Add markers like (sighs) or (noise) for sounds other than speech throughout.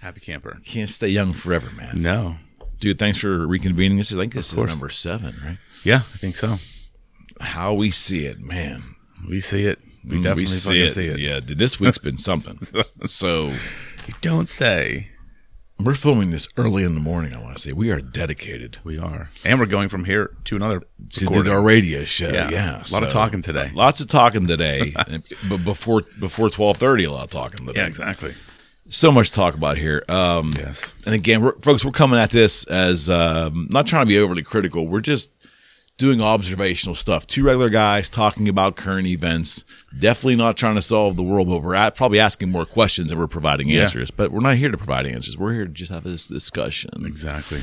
Happy camper. Can't stay young forever, man. No. Dude, thanks for reconvening. This is I think this is number seven, right? Yeah, I think so. How we see it, man. We see it. We Mm, definitely see fucking it. see it. Yeah, dude, this week's been something. (laughs) so You don't say. we're filming this early in the morning. I want to say we are dedicated We are. And we're going from here to another to recording. our radio show. Yeah. Yeah, A lot of talking today. Lots of talking today, (laughs) but before before twelve thirty, a lot of talking today. Yeah, exactly. So much to talk about here. Um, Yes. And again, we're, folks, we're coming at this as um, not trying to be overly critical. We're just doing observational stuff. Two regular guys talking about current events. Definitely not trying to solve the world, but we're at, probably asking more questions than we're providing Yeah. answers. But we're not here to provide answers. We're here to just have this discussion. Exactly.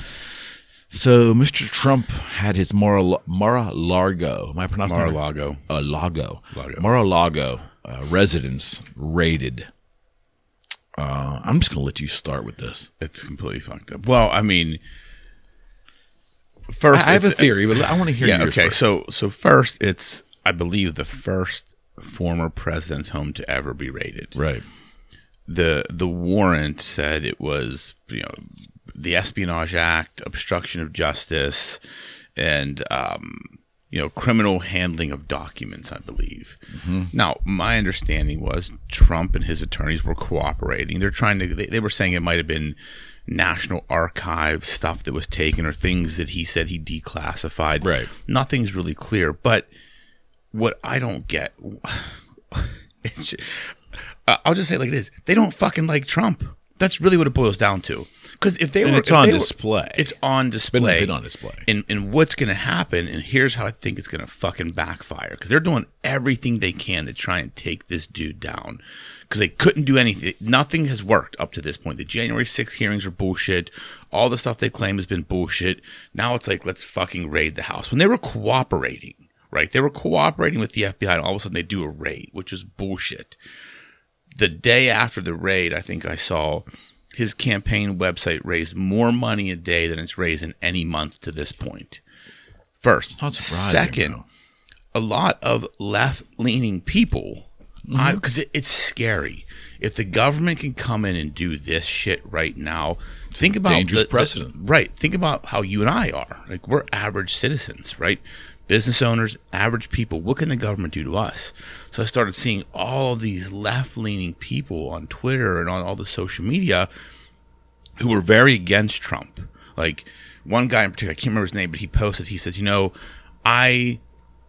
So, Mr. Trump had his Mar- Mar-a-Lago. Am I pronouncing that? Mar-a-Lago. uh, Lago, Lago. Mar-a-Lago uh, residence raided. Uh, I'm just gonna let you start with this. It's completely fucked up. Well, I mean, first I have a theory, but I want to hear Yeah. yours Okay. first. So so first, it's I believe the first former president's home to ever be raided. Right. the the warrant said it was you know the Espionage Act, obstruction of justice, and um, you know criminal handling of documents. I believe. Now, my understanding was Trump and his attorneys were cooperating. They're trying to. They, they were saying it might have been National Archive stuff that was taken or things that he said he declassified. Right. Nothing's really clear, but what I don't get. (sighs) It's ju- uh, I'll just say it like it is. They don't fucking like Trump. That's really what it boils down to. Because if they And were, it's on they were- display. it's on display. It's been on display. And and what's going to happen? And here's how I think it's going to fucking backfire. Because they're doing everything they can to try and take this dude down. Because they couldn't do anything. Nothing has worked up to this point. The January 6 hearings are bullshit. All the stuff they claim has been bullshit. Now it's like let's fucking raid the house. When they were cooperating, right? They were cooperating with the FBI, and all of a sudden they do a raid, which is bullshit the day after the raid, I think I saw his campaign website raised more money a day than it's raised in any month to this point. First, not surprising, second, though. a lot of left-leaning people, because it, it's scary. If the government can come in and do this shit right now, think about dangerous the- the- right? Think about how you and I are. Like we're average citizens, right? Business owners, average people. What can the government do to us? So I started seeing all of these left-leaning people on Twitter and on all the social media who were very against Trump. Like one guy in particular, I can't remember his name, but he posted, he says, you know, I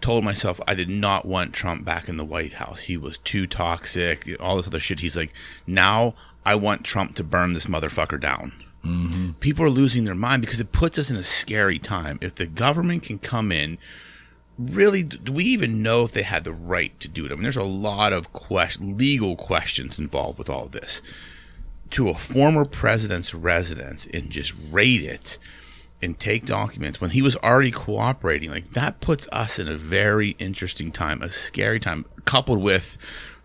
told myself I did not want Trump back in the White House. He was too toxic, all this other shit. He's like, now I want Trump to burn this motherfucker down. Mm-hmm. People are losing their mind because it puts us in a scary time. If the government can come in, really, do we even know if they had the right to do it? I mean, there's a lot of legal questions involved with all of this. To a former president's residence and just raid it and take documents when he was already cooperating like that puts us in a very interesting time a scary time coupled with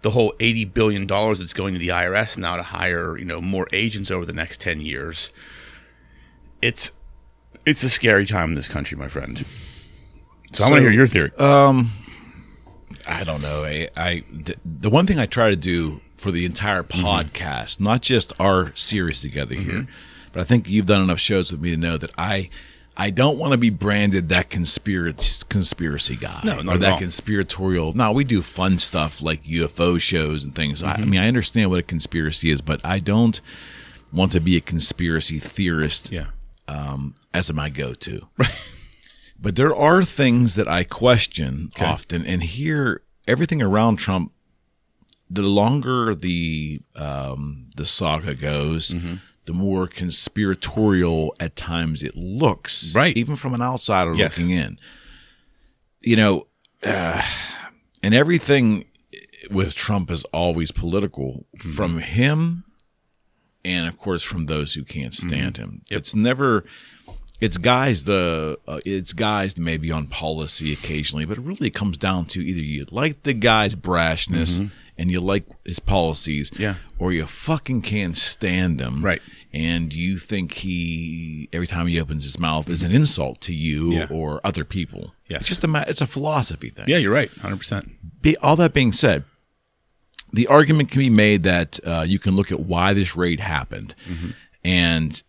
the whole 80 billion dollars that's going to the IRS now to hire you know more agents over the next 10 years. It's it's a scary time in this country my friend so, I want to hear your theory Um, I don't know. I, I the, the one thing I try to do for the entire Mm-hmm. podcast, not just our series together here, but I think you've done enough shows with me to know that I I don't want to be branded that conspiracy conspiracy guy No, not or at that all. conspiratorial. No, we do fun stuff like UFO shows and things. I, I Mm-hmm. mean, I understand what a conspiracy is, but I don't want to be a conspiracy theorist yeah um, as my go-to. But there are things that I question often, and here everything around Trump. The longer the um, the saga goes, Mm-hmm. the more conspiratorial at times it looks. Right. even from an outsider Yes. looking in. You know, uh, and everything with Trump is always political Mm-hmm. from him and of course from those who can't Mm-hmm. stand him. It's never it's guys the uh, it's guys maybe on policy occasionally, but it really comes down to either you like the guy's brashness and you like his policies, Mm-hmm. Yeah. or you fucking can't stand him, Right. And you think he every time he opens his mouth is an insult to you Mm-hmm. Yeah. or other people. Yeah. it's just a it's a philosophy thing. yeah you're right 100% Be, all that being said, the argument can be made that uh, you can look at why this raid happened, Mm-hmm. and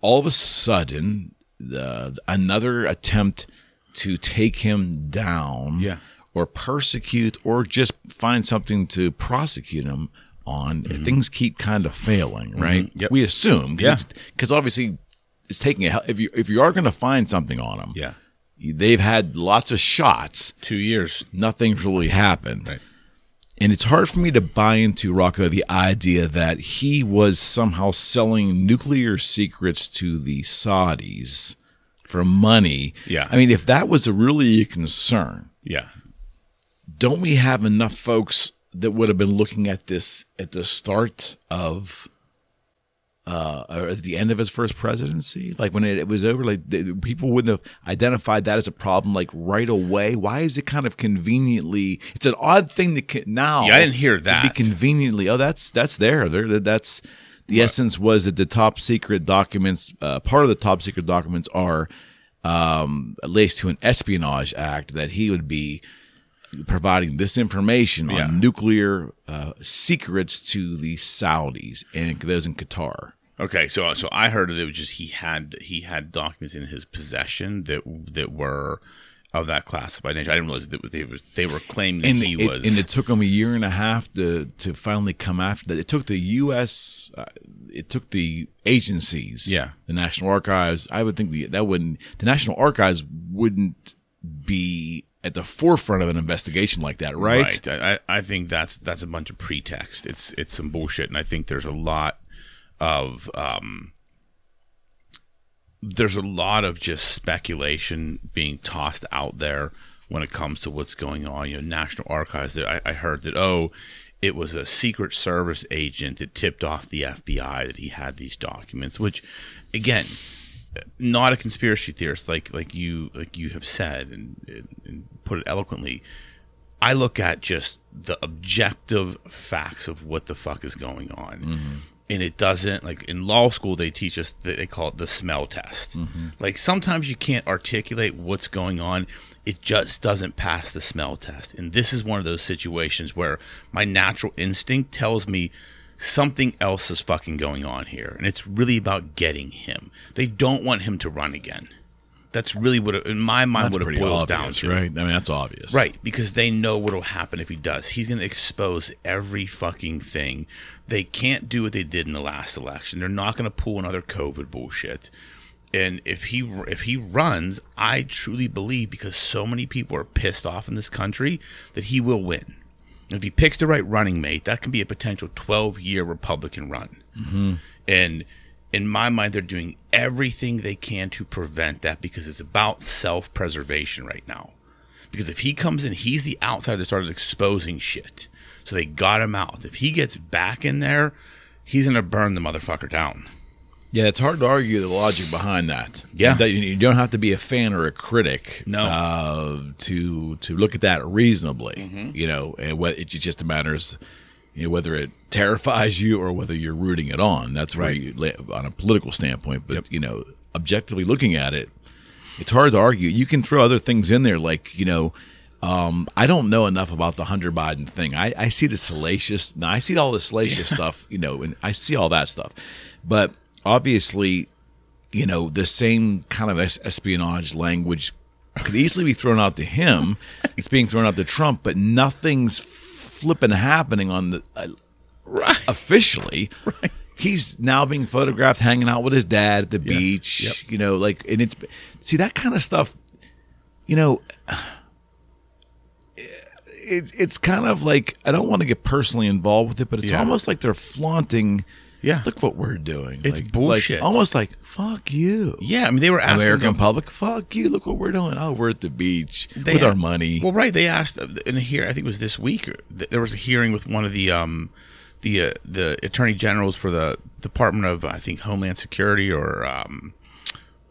all of a sudden, the, another attempt to take him down, Yeah. or persecute, or just find something to prosecute him on. Things keep kind of failing, right? Mm-hmm. Yep. We assume, Yeah. because obviously it's taking a hell. If you if you are going to find something on him, Yeah. they've had lots of shots. Two years. Nothing's really happened. Right. And it's hard for me to buy into Rocco the idea that he was somehow selling nuclear secrets to the Saudis for money. Yeah. I mean, if that was a really a concern, Yeah. don't we have enough folks that would have been looking at this at the start of uh or at the end of his first presidency like when it, it was over like people wouldn't have identified that as a problem like right away why is it kind of conveniently it's an odd thing to now Yeah, I didn't hear that. be conveniently oh that's that's there there that's the essence was that the top secret documents uh, part of the top secret documents are um laced to an espionage act that he would be providing this information Yeah. on nuclear uh, secrets to the Saudis and those in Qatar. Okay, so so I heard that it was just he had he had documents in his possession that that were of that classified nature. I didn't realize that they was they were claiming that And he it, was. and it took him a year and a half to to finally come after that. It took the U.S. Uh, it took the agencies, Yeah. the National Archives. I would think the, that wouldn't the National Archives wouldn't be at the forefront of an investigation like that, right? Right. I, I I think that's that's a bunch of pretext. It's it's some bullshit, and I think there's a lot of um, there's a lot of just speculation being tossed out there when it comes to what's going on. You know, National Archives. I, I heard that oh, it was a Secret Service agent that tipped off the FBI that he had these documents. Which, again, not a conspiracy theorist like like you like you have said and, and, and put it eloquently. I look at just the objective facts of what the fuck is going on. And it doesn't like in law school they teach us that they call it the smell test. Mm-hmm. Like sometimes you can't articulate what's going on. It just doesn't pass the smell test. And this is one of those situations where my natural instinct tells me something else is fucking going on here. And it's really about getting him. They don't want him to run again. That's really what it, in my mind That's what it boils obvious, down to. right? I mean, that's obvious, Right, because they know what will happen if he does. He's going to expose every fucking thing. They can't do what they did in the last election. They're not going to pull another COVID bullshit. And if he if he runs, I truly believe because so many people are pissed off in this country that he will win. If he picks the right running mate, that can be a potential 12 year Republican run. Mm-hmm. And in my mind, they're doing everything they can to prevent that because it's about self preservation right now. Because if he comes in, he's the outsider that started exposing shit. So they got him out. If he gets back in there, he's going to burn the motherfucker down. Yeah, it's hard to argue the logic behind that. Yeah. that you, you don't have to be a fan or a critic, No. uh, to to look at that reasonably. Mm-hmm. You know, and what it just matters, you know, whether it terrifies you or whether you're rooting it on. That's where Right. you on a political standpoint. But you know, objectively looking at it, it's hard to argue. You can throw other things in there, like you know. Um, I don't know enough about the Hunter Biden thing. I, I see the salacious. Now I see all the salacious stuff, you know, and I see all that stuff. But obviously, you know, the same kind of espionage language could easily be thrown out to him. (laughs) it's being thrown out to Trump, but nothing's flipping happening on the uh, Right. officially. (laughs) Right. He's now being photographed hanging out with his dad at the beach. Yep. You know, like, and it's see that kind of stuff. You know, (sighs) it's it's kind of like I don't want to get personally involved with it, but it's Yeah. almost like they're flaunting. Yeah. Look what we're doing. It's like, bullshit. Like, almost like fuck you. Yeah, I mean, they were asking American him- public, fuck you. Look what we're doing. Oh, we're at the beach They with had- our money. Well, right. They asked in here. I think it was this week. There was a hearing with one of the um, the uh, the attorney generals for the Department of I think Homeland Security or um,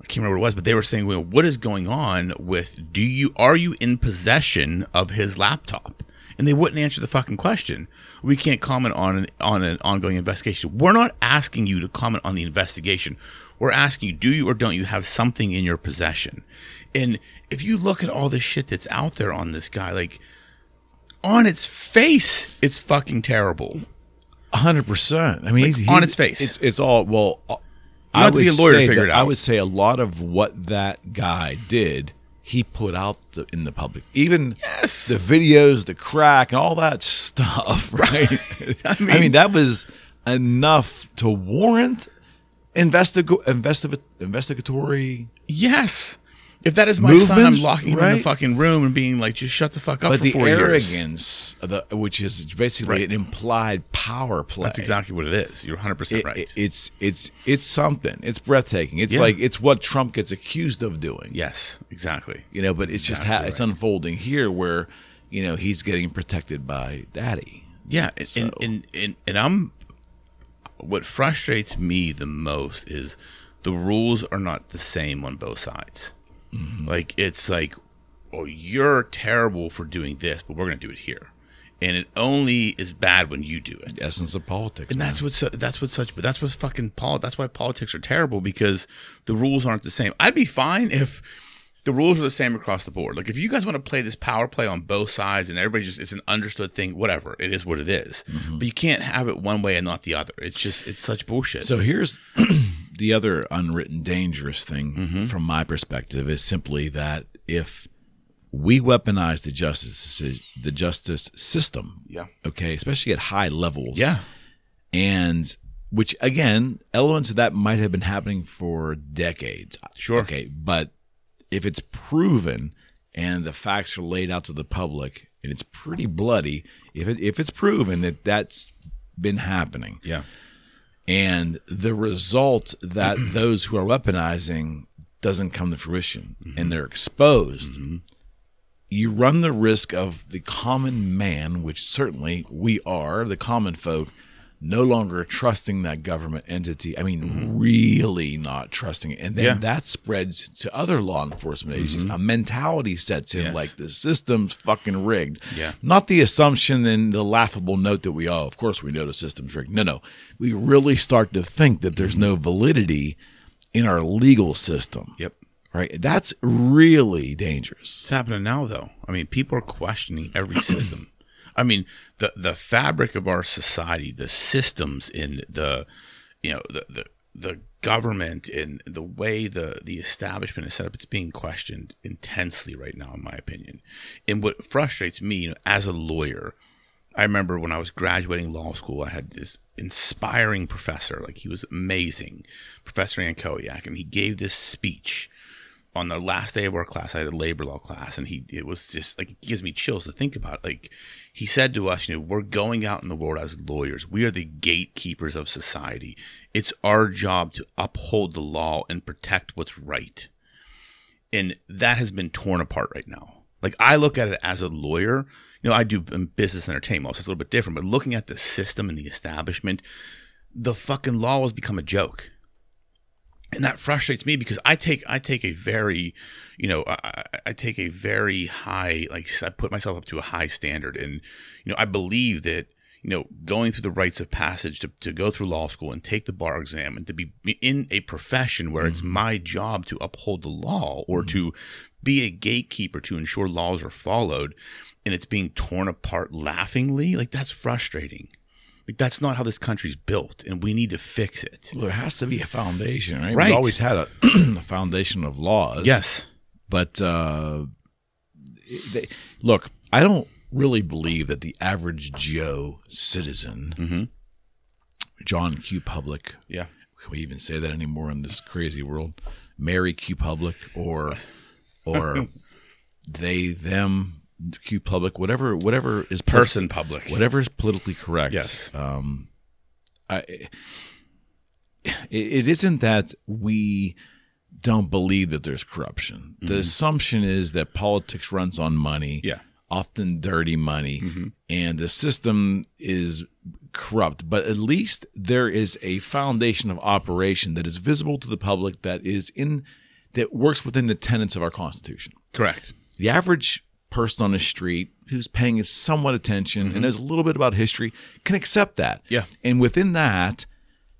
I can't remember what it was, but they were saying, well, what is going on with? Do you are you in possession of his laptop? And they wouldn't answer the fucking question. We can't comment on an on an ongoing investigation. We're not asking you to comment on the investigation. We're asking you, do you or don't you have something in your possession? And if you look at all the shit that's out there on this guy, like on its face, it's fucking terrible. hundred percent. I mean, Like, he's, on he's- its face. It's it's all well. You have to be a lawyer to say figure that- I would say a lot of what that guy did, he put out the, in the public. Even Yes. the videos, the crack, and all that stuff. (laughs) Right. (laughs) I, mean, mean- that was enough to warrant investigo- investi- investigatory. Yes. If that is my son, I'm Movement, locking him in the fucking room and being like, just shut the fuck up But for the four arrogance, of the, which is basically Right. an implied power play. That's exactly what it is. You're 100% right. it- it's it's it's something. It's breathtaking. It's Yeah. like it's what Trump gets accused of doing. yes, exactly. You know, but it's just ha- Exactly it's unfolding here where you know he's getting protected by Daddy. Yeah, and, So- and, and and and I'm what frustrates me the most is the rules are not the same on both sides. Mm-hmm. Like it's like, oh, you're terrible for doing this, but we're going to do it here, and it only is bad when you do it. The essence of politics. And man. that's what's that's what such but that's what's fucking pol that's why politics are terrible because the rules aren't the same. I'd be fine if the rules are the same across the board. Like if you guys want to play this power play on both sides and everybody just it's an understood thing, whatever. It is what it is. Mm-hmm. But you can't have it one way and not the other. It's just it's such bullshit. So here's the other unwritten dangerous thing Mm-hmm. from my perspective is simply that if we weaponize the justice the justice system, yeah. okay, especially at high levels, Yeah. and which again elements of that might have been happening for decades Sure. okay but if it's proven and the facts are laid out to the public and it's pretty bloody if it if it's proven that that's been happening Yeah. And the result that (clears throat) those who are weaponizing doesn't come to fruition mm-hmm. and they're exposed mm-hmm. you run the risk of the common man which certainly we are the common folk no longer trusting that government entity i mean mm-hmm. really not trusting it and then Yeah. that spreads to other law enforcement mm-hmm. agencies a mentality sets in Yes. like the system's fucking rigged Yeah. not the assumption and the laughable note that we, oh, of course we know the system's rigged. No, no. We really start to think that there's no mm-hmm. validity in our legal system. Yep. Right? That's really dangerous. It's happening now, though. I mean, people are questioning every (clears throat) system. I mean, the the fabric of our society, the systems in the, you know, the the, the government and the way the the establishment is set up, it's being questioned intensely right now, in my opinion. And what frustrates me, you know, as a lawyer, I remember when I was graduating law school, I had this inspiring professor. Like he was amazing, Professor Ankowiak, and he gave this speech on the last day of our class. I had a labor law class, and he it was just like it gives me chills to think about. Like he said to us, you know, we're going out in the world as lawyers. We are the gatekeepers of society. It's our job to uphold the law and protect what's right and that has been torn apart right now. Like I look at it as a lawyer, you know, I do business entertainment, so it's a little bit different. But looking at the system and the establishment, the fucking law has become a joke, and that frustrates me because I take I take a very, you know, I, I- take a very high like I put myself up to a high standard, and you know, I believe that you know, going through the rites of passage to, to go through law school and take the bar exam and to be in a profession where it's mm-hmm. my job to uphold the law or mm-hmm. to be a gatekeeper to ensure laws are followed and it's being torn apart laughingly, like that's frustrating. Like that's not how this country's built and we need to fix it. Well, there has to be a foundation, right? Right. We've always had a, (clears throat) a foundation of laws. Yes. But uh, they, look, I don't really believe that the average Joe citizen, Mhm. John Q. Public, Yeah. can we even say that anymore in this crazy world? Mary Q. Public or or (laughs) they them Q. Public, whatever whatever is per- Person public. whatever is politically correct. Yes. Um, I, it, it isn't that we don't believe that there's corruption. The assumption is that politics runs on money. Yeah. Often dirty money, and the system is corrupt. But at least there is a foundation of operation that is visible to the public that is in that works within the tenets of our Constitution Correct. the average person on the street who's paying somewhat attention and knows a little bit about history can accept that. Mm-hmm. Yeah. And within that,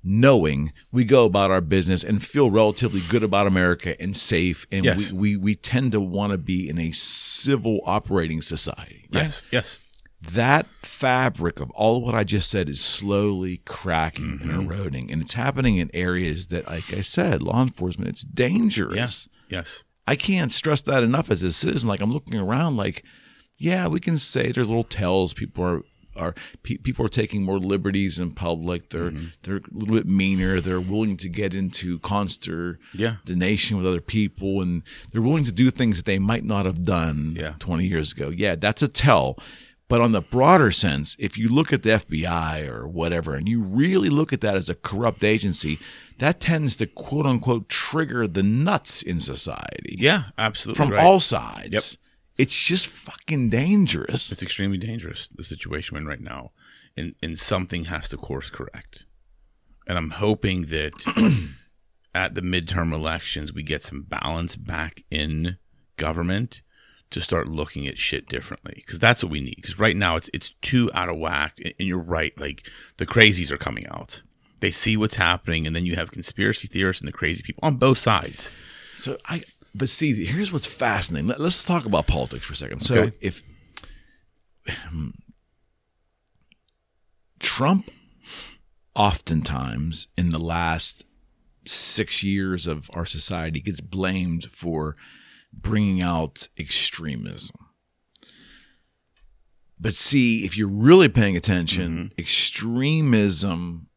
knowing we go about our business and feel relatively good about America and safe. And Yes. we, we, we tend to want to be in a civil operating society. right? Yes. Yes. that fabric of all what I just said is slowly cracking Mm-hmm. and eroding, and it's happening in areas that, like I said, law enforcement, it's dangerous. Yes. Yes. I can't stress that enough as a citizen. Like I'm looking around, like, yeah, we can say there's little tells. People are are pe- people are taking more liberties in public. They're Mm-hmm. they're a little bit meaner. They're willing to get into consternation Yeah. with other people, and they're willing to do things that they might not have done Yeah. 20 years ago. Yeah, that's a tell. But on the broader sense, if you look at the FBI or whatever, and you really look at that as a corrupt agency, that tends to quote unquote trigger the nuts in society Yeah. Absolutely. from right. all sides. Yep. It's just fucking dangerous. It's extremely dangerous, the situation we're in right now. And, and something has to course correct. And I'm hoping that (clears throat) at the midterm elections, we get some balance back in government to start looking at shit differently. Because that's what we need. Because right now, it's, it's too out of whack. And you're right. Like, the crazies are coming out. They see what's happening, and then you have conspiracy theorists and the crazy people on both sides. So I, but see, here's what's fascinating. Let, us talk about politics for a second. So Okay. if hmm, Trump, oftentimes in the last six years of our society, gets blamed for bringing out extremism. But see, if you're really paying attention, extremism,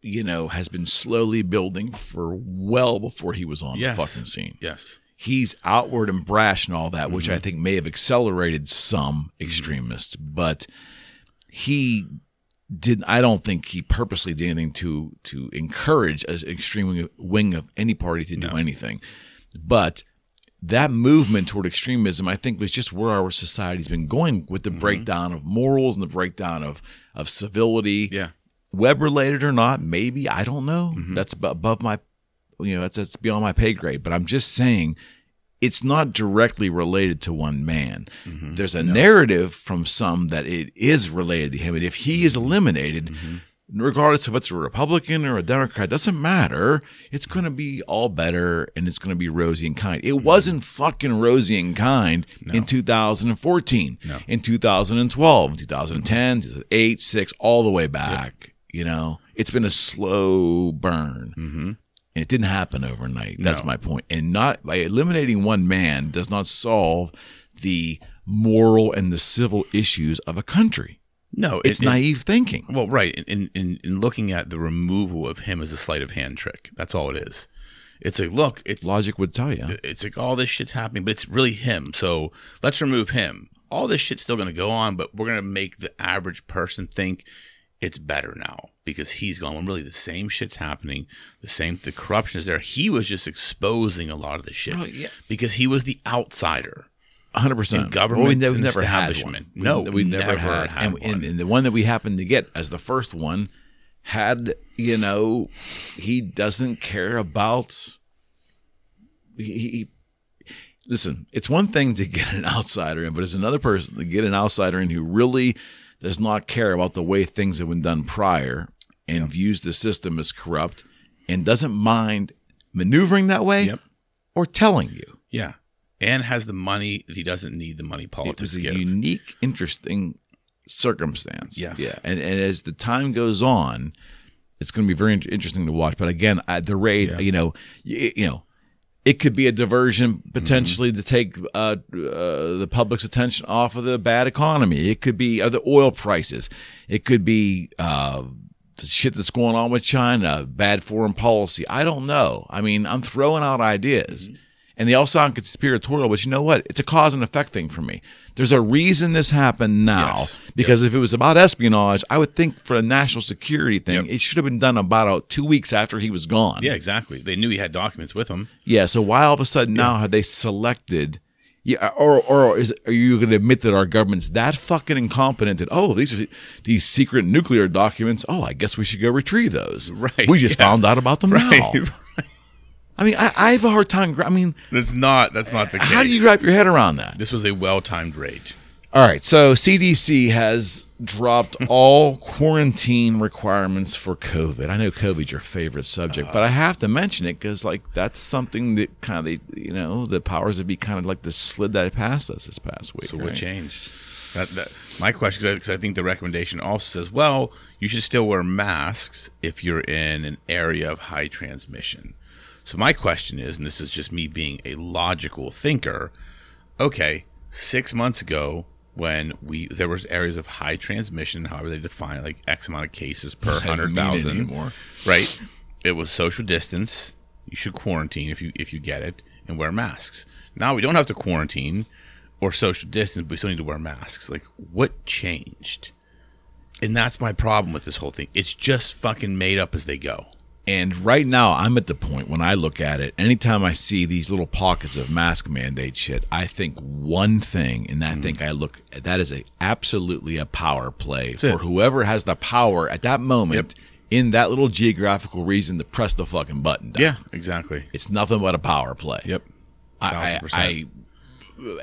you know, has been slowly building for well before he was on Yes. the fucking scene Yes. he's outward and brash and all that, which I Mm-hmm. think may have accelerated some extremists, but he did. I don't think he purposely did anything to to encourage an extreme wing of, wing of any party to do anything. But that movement toward extremism, I think, was just where our society's been going with Mm-hmm. the breakdown of morals and the breakdown of of civility Yeah. web related or not, maybe I don't know. Mm-hmm. That's above my, you know, that's that's beyond my pay grade. But I'm just saying, it's not directly related to one man. Mm-hmm. There's a narrative from some that it is related to him, and if he is eliminated. Regardless of it's a Republican or a Democrat, doesn't matter. It's going to be all better and it's going to be rosy and kind. It wasn't fucking rosy and kind in 2014, in 2012, 2010, 2008, 6, all the way back. You know, it's been a slow burn. Mm-hmm. And it didn't happen overnight. That's No. my point. And not by eliminating one man does not solve the moral and the civil issues of a country. No, It's it- it- naive thinking. Well, right. In, in in looking at the removal of him as a sleight of hand trick, that's all it is. It's like, look, it's Logic would tell you. it's like all this shit's happening, but it's really him. So let's remove him. All this shit's still going to go on, but we're going to make the average person think it's better now because he's gone. When really the same shit's happening, the same the corruption is there. He was just exposing a lot of the shit Oh, yeah. because he was the outsider. Hundred percent. Government we never, and never had one. establishment. We- No, we, never, never had. had and, one. and, and the one that we happened to get as the first one had, you know, he doesn't care about. He, he listen. It's one thing to get an outsider in, but it's another person to get an outsider in who really does not care about the way things have been done prior and views the system as corrupt and doesn't mind maneuvering that way Yep. or telling you. Yeah, and has the money. that He doesn't need the money it politics was a give. unique, interesting circumstance. Yes. Yeah. And, and as the time goes on, it's going to be very interesting to watch. But again, at the rate, you know, you, you know, it could be a diversion potentially to take uh, uh, the public's attention off of the bad economy. It could be other oil prices. It could be uh, the shit that's going on with China, bad foreign policy. I don't know. I mean, I'm throwing out ideas. And they all sound conspiratorial, but you know what? It's a cause and effect thing for me. There's a reason this happened now. Yes. Because if it was about espionage, I would think for a national security thing, Yep. it should have been done about uh, two weeks after he was gone. yeah, exactly. They knew he had documents with him. Yeah. So why all of a sudden now have they selected? Yeah, or or is are you going to admit that our government's that fucking incompetent that oh these are these secret nuclear documents? Oh, I guess we should go retrieve those. Right, We just yeah. found out about them (laughs) now. I mean, I, I have a hard time. I mean, That's not. That's not the case. how do you wrap your head around that? This was a well-timed raid. All right, so CDC has dropped (laughs) all quarantine requirements for COVID. I know COVID's your favorite subject, but I have to mention it because, like, that's something that kind of, they, you know, the powers that be kind of like the slid that past us this past week. So right? what changed? That, that, my question, because I think the recommendation also says, well, you should still wear masks if you're in an area of high transmission. So my question is, and this is just me being a logical thinker, okay, six months ago when we there was areas of high transmission, however they define it, like X amount of cases per hundred thousand, right? It was social distance. You should quarantine if you if you get it and wear masks. Now we don't have to quarantine or social distance, but we still need to wear masks. Like what changed? And that's my problem with this whole thing. It's just fucking made up as they go. And right now, I'm at the point when I look at it, anytime I see these little pockets of mask mandate shit, I think one thing, and I think I look that is a absolutely a power play for it. whoever has the power at that moment in that little geographical reason to press the fucking button. Down. Yeah, exactly. it's nothing but a power play. Yep. I, I, I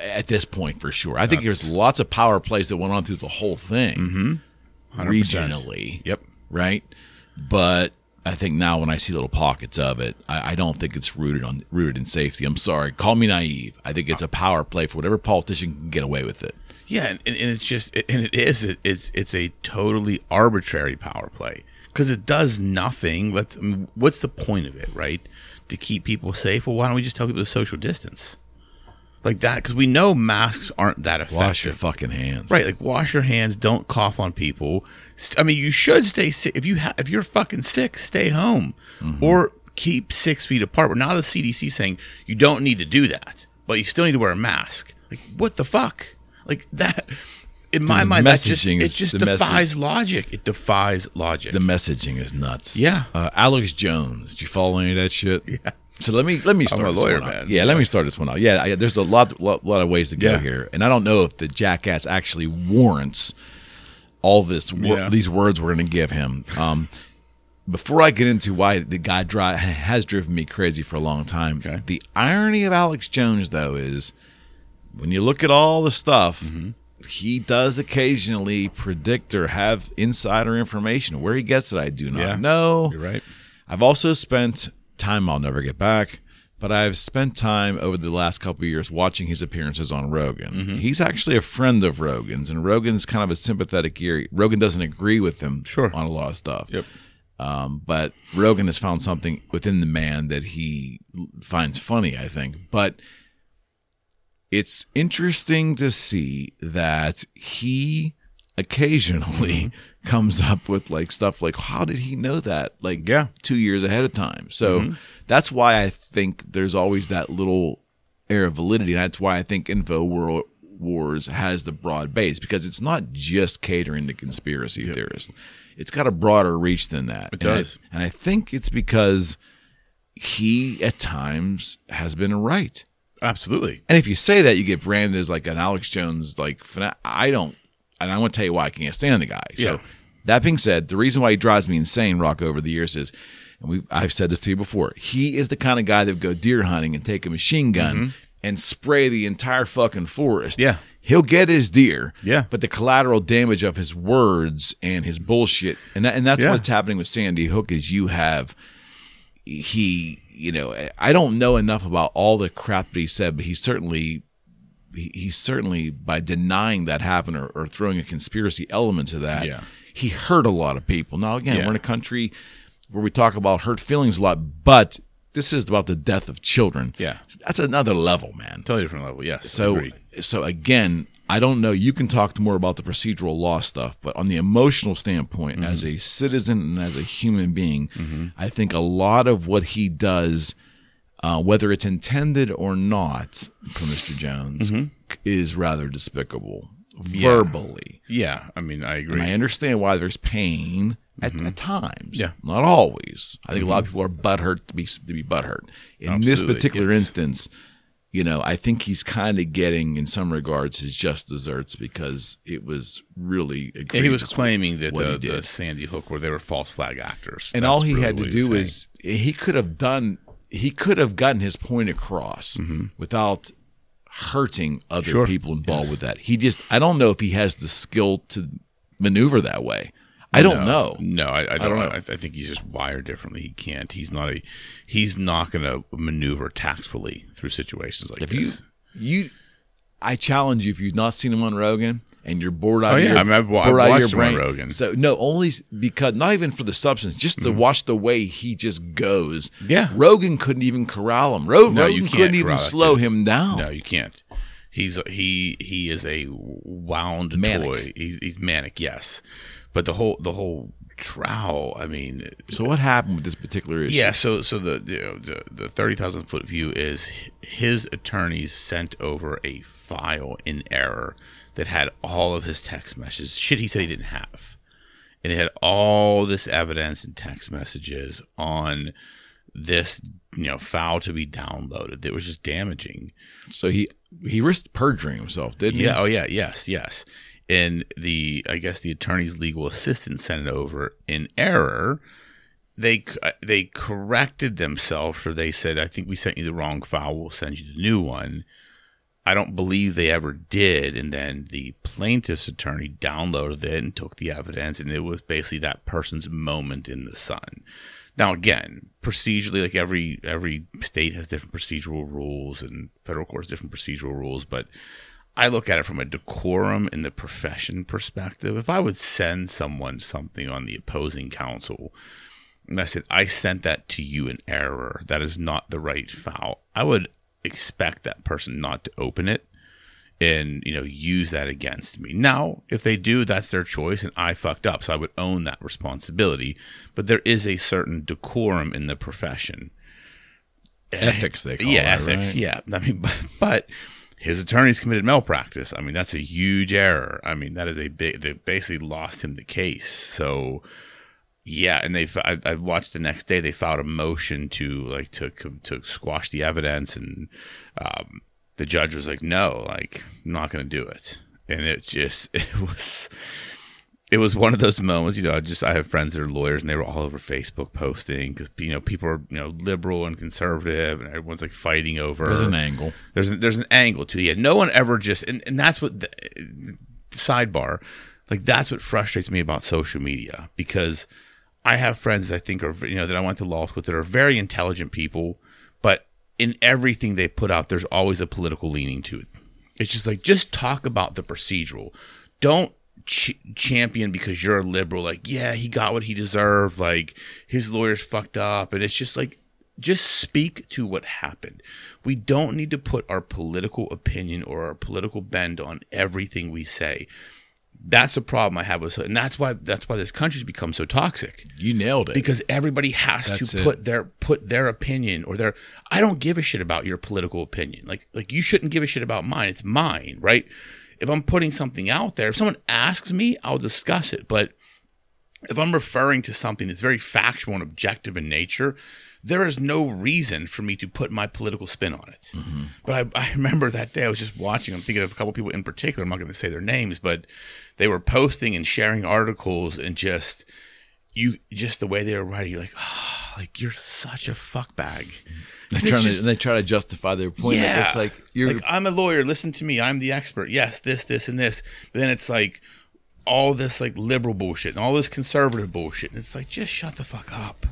at this point for sure. I think there's lots of power plays that went on through the whole thing Mm-hmm. regionally Yep. right? But I think now when I see little pockets of it, I, I don't think it's rooted on rooted in safety. I'm sorry, call me naive. I think it's a power play for whatever politician can get away with it. Yeah, and, and it's just, and it is, it- it's it's a totally arbitrary power play because it does nothing. Let's, I mean, what's the point of it, right? To keep people safe. Well, why don't we just tell people to social distance, like that? Because we know masks aren't that effective. Wash your fucking hands. Right, like wash your hands. Don't cough on people. I mean, you should stay sick. If you ha- if you're fucking sick, stay home mm-hmm. or keep six feet apart. But now the CDC saying you don't need to do that, but you still need to wear a mask. Like what the fuck? Like that. In my the mind, that just messaging it is- just defies message- logic. It defies logic. The messaging is nuts. Yeah. Uh, Alex Jones. Did you follow any of that shit? Yeah. So let me let me start a this lawyer, one out. man. Yeah, let me start this one out. Yeah, I, there's a lot, lot lot of ways to go Yeah. here, and I don't know if the jackass actually warrants all this wor- Yeah. these words we're going to give him. Um, (laughs) before I get into why the guy dri- has driven me crazy for a long time, Okay. the irony of Alex Jones though is when you look at all the stuff. Mm-hmm. He does occasionally predict or have insider information. Where he gets it, I do not Yeah. know. You're right. I've also spent time I'll never get back, but I've spent time over the last couple of years watching his appearances on Rogan. Mm-hmm. He's actually a friend of Rogan's, and Rogan's kind of a sympathetic ear. Rogan doesn't agree with him Sure. on a lot of stuff. Yep. Um, but Rogan has found something within the man that he finds funny, I think. But it's interesting to see that he occasionally mm-hmm. comes up with like stuff like how did he know that? Like Yeah. two years ahead of time. So mm-hmm. that's why i think there's always that little air of validity. And that's why i think info world wars has the broad base because it's not just catering to conspiracy theorists. It's got a broader reach than that. It And I- does. and I think it's because he at times has been right Absolutely. and if you say that, you get branded as like an Alex Jones like I don't, and I'm going to tell you why I can't stand the guy. So Yeah. that being said, the reason why he drives me insane, Rock, over the years is, and we I've said this to you before, he is the kind of guy that would go deer hunting and take a machine gun and spray the entire fucking forest. Mm-hmm. Yeah. He'll get his deer, Yeah. but the collateral damage of his words and his bullshit, and that, and that's Yeah. what's happening with Sandy Hook is you have he you know i don't know enough about all the crap that he said but he certainly he, he certainly by denying that happened or, or throwing a conspiracy element to that Yeah. he hurt a lot of people now again Yeah. we're in a country where we talk about hurt feelings a lot but this is about the death of children Yeah. that's another level man Totally different level. Yes. so so again, I don't know. You can talk more about the procedural law stuff, but on the emotional standpoint, as Mm-hmm. a citizen and as a human being, I think a lot of what he does, uh, whether it's intended or not, for Mr. Jones, Mm-hmm. is rather despicable verbally. yeah. I mean, I agree. And I understand why there's pain at, at times. Mm-hmm. Yeah. Mm-hmm. Not always. I think a lot of people are butthurt to be to be butthurt. In this particular yes. instance, you know, I think he's kind of getting, in some regards, his just desserts because it was really. Yeah, he was claiming that the, the. Sandy Hook where they were false flag actors, and That's all he really had to do is he could have done. He could have gotten his point across without hurting other Mm-hmm. Sure. people involved with that. He just. I don't know if he has the skill to maneuver that way. I don't know. No, I, I don't, don't know. I, I think he's just wired differently. He can't. He's not a. He's not going to maneuver tactfully through situations like If you this. you I challenge you if you've not seen him on Rogan and you're bored out Oh, of yeah. your, I mean, I've bored I've out watched your him on brain. Rogan. So no, only because not even for the substance, just to mm-hmm. watch the way he just goes. Yeah. Rogan couldn't even corral him. Ro- No, you Rogan couldn't even slow dude. him down. No, you can't. He's he he is a wound Manic. toy. He's he's manic, yes. But the whole the whole trial, I mean, So what happened with this particular issue? yeah. So so the the the, the thirty thousand foot view is his attorneys sent over a file in error that had all of his text messages, shit he said he didn't have, and it had all this evidence and text messages on this you know file to be downloaded that was just damaging. So he he risked perjuring himself, didn't Yeah. he? Oh, yeah. Yes. Yes. And the, I guess the attorney's legal assistant sent it over in error. They uh, they corrected themselves, or they said, "I think we sent you the wrong file. We'll send you the new one." I don't believe they ever did. And then the plaintiff's attorney downloaded it and took the evidence, and it was basically that person's moment in the sun. Now, again, procedurally, like every every state has different procedural rules, and federal courts different procedural rules. But I look at it from a decorum in the profession perspective. If I would send someone something on the opposing counsel, and I said I sent that to you in error, that is not the right file. I would expect that person not to open it and you know use that against me. Now, if they do, that's their choice, and I fucked up, so I would own that responsibility. But there is a certain decorum in the profession. Ethics, they call yeah, it, ethics. right? Yeah, I mean, (laughs) but, but his attorneys committed malpractice. I mean, that's a huge error. I mean, that is a big. They basically lost him the case. So. Yeah, and they. I, I watched the next day. They filed a motion to like to to squash the evidence, and um, the judge was like, "No, like, I'm not going to do it." And it just (laughs) it was it was one of those moments. You know, I just I have friends that are lawyers, and they were all over Facebook posting because you know people are you know liberal and conservative, and everyone's like fighting over. There's an angle. There's an, there's an angle to it. Yeah, no one ever just and, and that's what the, sidebar, like that's what frustrates me about social media because I have friends that I think are you know that I went to law school with that are very intelligent people, but in everything they put out, there's always a political leaning to it. It's just like just talk about the procedural. Don't ch- champion because you're a liberal. Like, yeah, he got what he deserved. Like his lawyers fucked up, and it's just like just speak to what happened. We don't need to put our political opinion or our political bend on everything we say. That's the problem I have with, and that's why that's why this country's become so toxic You nailed it. because everybody has That's to it. put their put their opinion or their I don't give a shit about your political opinion. Like like you shouldn't give a shit about mine. It's mine, right? If I'm putting something out there, if someone asks me, I'll discuss it. But if I'm referring to something that's very factual and objective in nature, there is no reason for me to put my political spin on it. Mm-hmm. But I, I remember that day I was just watching. I'm thinking of a couple people in particular. I'm not going to say their names, but they were posting and sharing articles and just you just the way they were writing. You're like, oh, like you're such a fuckbag. Just- to, they try to justify their point. yeah, It's like you're like I'm a lawyer. Listen to me. I'm the expert. Yes, this, this, and this. But then it's like all this like liberal bullshit and all this conservative bullshit. And it's like just shut the fuck up.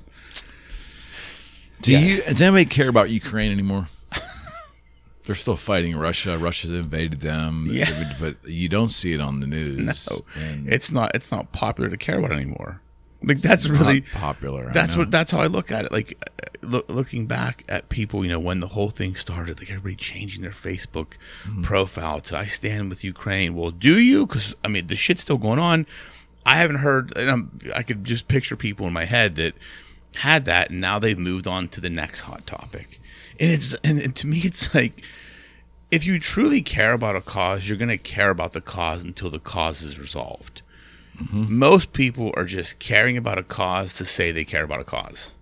Do Yeah. you does anybody care about Ukraine anymore? (laughs) They're still fighting Russia. Russia's invaded them. Yeah. But you don't see it on the news. (laughs) No, And it's not. It's not popular to care about anymore. Like that's really popular. That's what. That's how I look at it. Like uh, loo- looking back at people, you know, when the whole thing started, like everybody changing their Facebook Mm-hmm. profile to "I stand with Ukraine." Well, do you? Because I mean, the shit's still going on. I haven't heard. And I'm, I could just picture people in my head that had that, and now they've moved on to the next hot topic. And it's and, and to me, it's like if you truly care about a cause, you're going to care about the cause until the cause is resolved. Mm-hmm. Most people are just caring about a cause to say they care about a cause.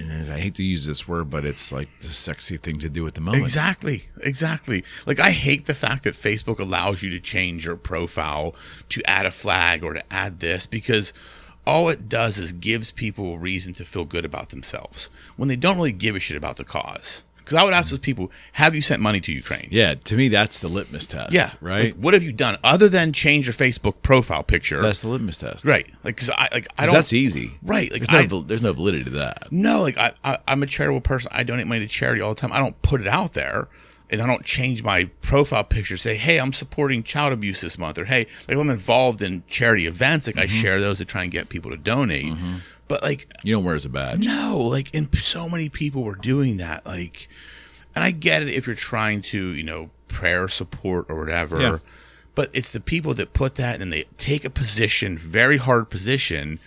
And I hate to use this word, but it's like the sexy thing to do at the moment. Exactly. Exactly. Like I hate the fact that Facebook allows you to change your profile to add a flag or to add this because all it does is gives people a reason to feel good about themselves when they don't really give a shit about the cause. Because I would ask those people, have you sent money to Ukraine? Yeah, to me that's the litmus test. Yeah. right. Like, what have you done other than change your Facebook profile picture? that's the litmus test. right. Like, cause I, like, I don't, That's easy. right. Like, There's no I, there's no validity to that. No, like I, I, I'm a charitable person. I donate money to charity all the time. I don't put it out there. And I don't change my profile picture. Say, hey, I'm supporting child abuse this month, or hey, like I'm involved in charity events. Like I mm-hmm. share those to try and get people to donate. Mm-hmm. But like You don't wear as a badge. no, like, and so many people were doing that. Like, and I get it if you're trying to, you know, prayer support or whatever. Yeah. But it's the people that put that and then they take a position, very hard position.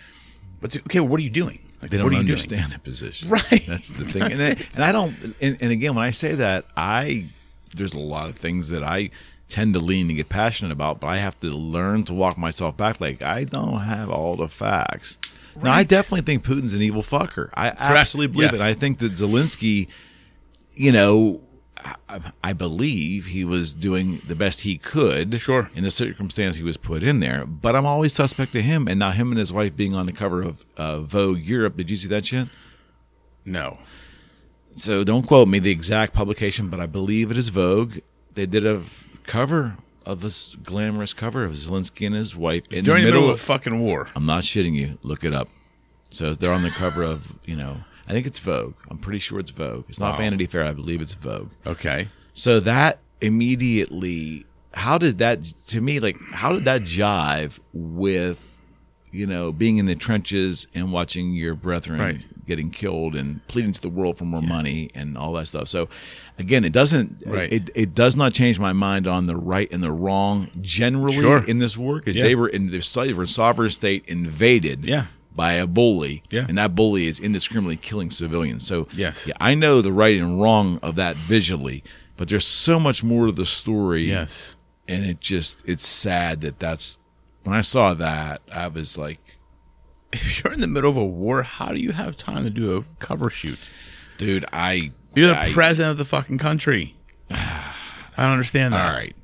But okay, what are you doing? Like, They what don't understand the position. Right. That's the thing. and, (laughs) That's I, and I don't. And, and again, when I say that, I there's a lot of things that I tend to lean and get passionate about, but I have to learn to walk myself back. Like I don't have all the facts. Now, I definitely think Putin's an evil fucker. I absolutely believe Yes. it. I think that Zelensky, you know, I, I believe he was doing the best he could Sure. in the circumstance he was put in there. But I'm always suspect to him. And now him and his wife being on the cover of uh, Vogue Europe. Did you see that shit? No. So don't quote me the exact publication, but I believe it is Vogue. They did a cover of this glamorous cover of Zelensky and his wife in During the the middle middle of. of fucking war. I'm not shitting you. Look it up. So they're on the cover of you know. I think it's Vogue. I'm pretty sure it's Vogue. It's not Wow. Vanity Fair. I believe it's Vogue. Okay. So that immediately, how did that to me like how did that jive with you know being in the trenches and watching your brethren Right. getting killed and pleading to the world for more money and all that stuff. So again, it doesn't Right. it it does not change my mind on the right and the wrong generally Sure. in this war because Yeah. they were in the they were a sovereign state invaded Yeah. By a bully Yeah. and that bully is indiscriminately killing civilians. So Yes. yeah, I know the right and wrong of that visually, but there's so much more to the story. Yes. And it just, it's sad that that's, when I saw that, I was like, If you're in the middle of a war, how do you have time to do a cover shoot? dude, I. You're the I, president of the fucking country. (sighs) I don't understand that. All right.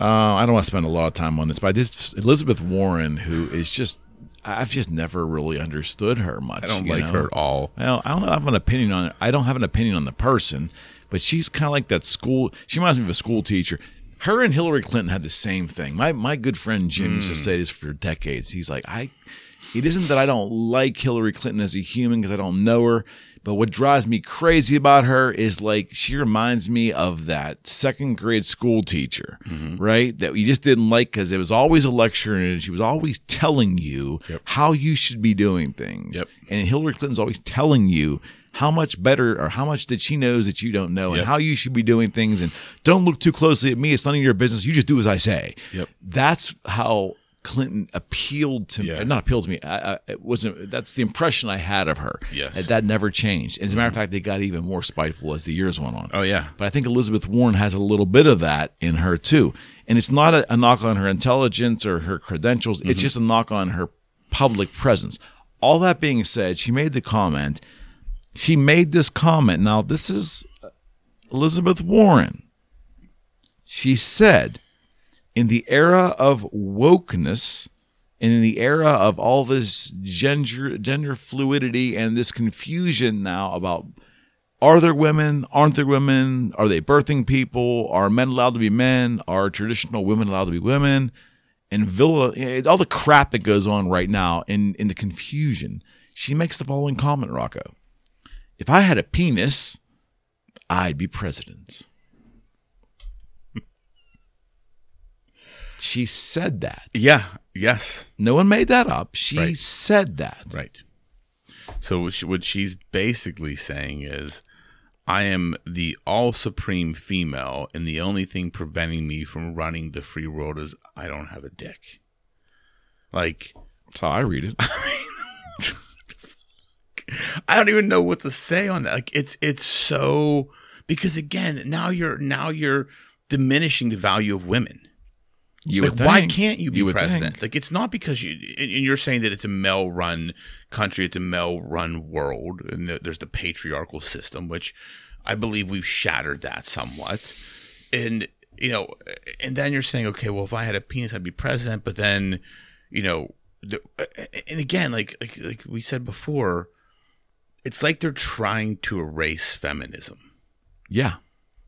Uh, I don't want to spend a lot of time on this, but I did. Elizabeth Warren, who is just, I've just never really understood her much. I don't like know? her at all. Well, I don't have an opinion on it. I don't have an opinion on the person, but she's kind of like that school. She reminds me of a school teacher. Her and Hillary Clinton had the same thing. My my good friend Jim used to hmm. say this for decades. He's like, I. It isn't that I don't like Hillary Clinton as a human because I don't know her, but what drives me crazy about her is like she reminds me of that second grade school teacher, mm-hmm. right? That you just didn't like because it was always a lecture and she was always telling you Yep. how you should be doing things. Yep. And Hillary Clinton's always telling you how much better or how much that she knows that you don't know and how you should be doing things. And don't look too closely at me. It's none of your business. You just do as I say. Yep. That's how Clinton appealed to Yeah. me. Not appealed to me. I, I, it wasn't. That's the impression I had of her. Yes. And that never changed. As a matter of fact, they got even more spiteful as the years went on. Oh yeah. But I think Elizabeth Warren has a little bit of that in her too. And it's not a, a knock on her intelligence or her credentials, it's mm-hmm. just a knock on her public presence. All that being said, she made the comment. She made this comment. Now, this is Elizabeth Warren. She said, in the era of wokeness and in the era of all this gender gender fluidity and this confusion now about are there women? Aren't there women? Are they birthing people? Are men allowed to be men? Are traditional women allowed to be women? And Villa, eh, all the crap that goes on right now in, in the confusion, she makes the following comment, Rocco. If I had a penis, I'd be president. She said that. Yeah. Yes. No one made that up. She Right. said that. Right. So what what she's basically saying is, I am the all supreme female, and the only thing preventing me from running the free world is I don't have a dick. Like That's how I read it. (laughs) (laughs) I don't even know what to say on that. Like it's it's so because again, now you're now you're diminishing the value of women. You Like, why can't you be would president? think. Like, it's not because you, and you're saying that it's a male run country, it's a male run world, and there's the patriarchal system, which I believe we've shattered that somewhat. And, you know, and then you're saying, okay, well, if I had a penis, I'd be president, but then, you know, the, and again, like, like, like we said before, it's like they're trying to erase feminism. Yeah.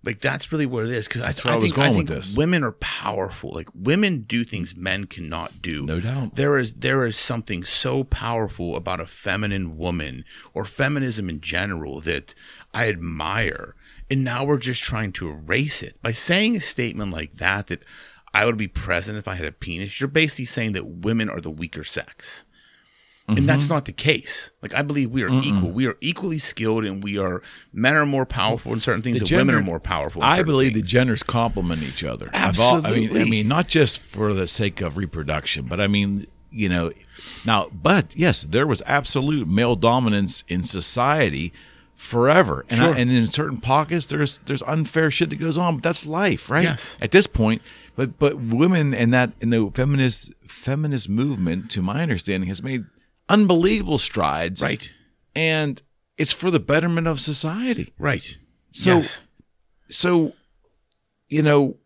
Like that's really what it is. Because I, That's where I I was think, going I with this. women are powerful. Like women do things men cannot do. No doubt. There is there is something so powerful about a feminine woman or feminism in general that I admire. And now we're just trying to erase it by saying a statement like that that I would be present if I had a penis. You're basically saying that women are the weaker sex. And that's Mm-hmm. not the case. Like I believe we are equal. We are equally skilled, and we are men are more powerful in certain things, The and women are more powerful. I believe things. the genders complement each other. I've al- I mean, I mean, not just for the sake of reproduction, but I mean, you know, now, but yes, there was absolute male dominance in society forever, and, I, and in certain pockets, there's there's unfair shit that goes on, but that's life, right? Yes. At this point, but but women and that in the feminist feminist movement, to my understanding, has made unbelievable strides, right, And it's for the betterment of society. right. So- yes. so you know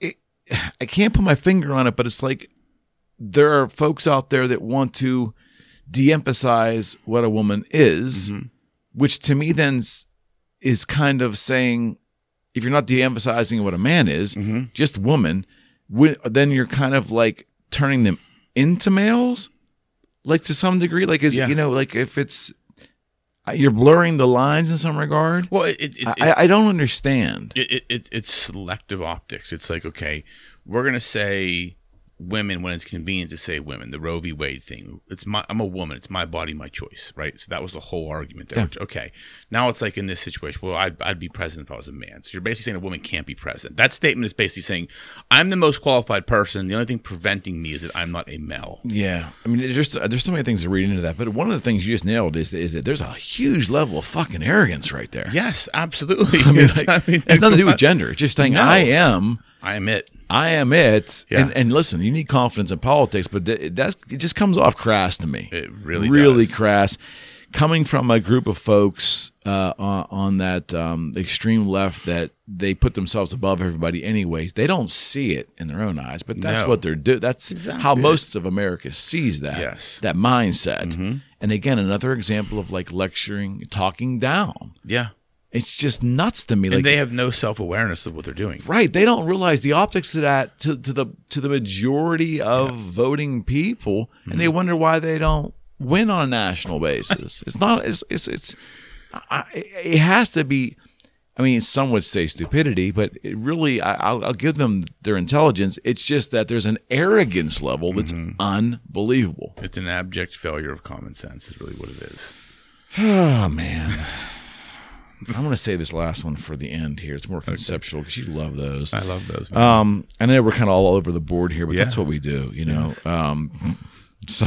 it, i can't put my finger on it but it's like there are folks out there that want to de-emphasize what a woman is mm-hmm. which to me then is kind of saying if you're not de-emphasizing what a man is mm-hmm. just woman then you're kind of like turning them into males like to some degree like is Yeah. you know like if it's uh, you're blurring the lines in some regard well, it, it, it, I, I don't understand. it, it, it, it's selective optics. It's like, okay, we're gonna say women when it's convenient to say women. The Roe v. Wade thing. It's my I'm a woman. It's my body, my choice. Right. So that was the whole argument there. Yeah. Which, okay. Now it's like in this situation. Well, I'd, I'd be president if I was a man. So you're basically saying a woman can't be president. That statement is basically saying I'm the most qualified person. The only thing preventing me is that I'm not a male. Yeah, I mean, there's there's so many things to read into that, but one of the things you just nailed is is that there's a huge level of fucking arrogance right there. Yes, absolutely. (laughs) I mean, like, it's nothing to do with (laughs) gender. It's just saying No. I am, I am it. I am it. Yeah. And, and listen, you need confidence in politics, but that, that it just comes off crass to me. It really really does. crass. Coming from a group of folks uh, on, on that um, extreme left that they put themselves above everybody, anyways. They don't see it in their own eyes, but that's No. what they're doing. That's Exactly how most of America sees that. Yes. Mm-hmm. that mindset. And again, another example of like lecturing, talking down. Yeah. It's just nuts to me. Like And they have no self awareness of what they're doing. Right. They don't realize the optics of that to, to the to the majority of voting people, and Mm-hmm. they wonder why they don't win on a national basis. (laughs) it's not. It's it's it's. I, it has to be. I mean, some would say stupidity, but it really, I, I'll, I'll give them their intelligence. It's just that there's an arrogance level that's Mm-hmm. unbelievable. It's an abject failure of common sense, is really what it is. (sighs) Oh man. I'm going to say this last one for the end here. It's more conceptual because you love those. I love those. man. Um, I know we're kind of all over the board here, but Yeah. that's what we do, you know. Um, so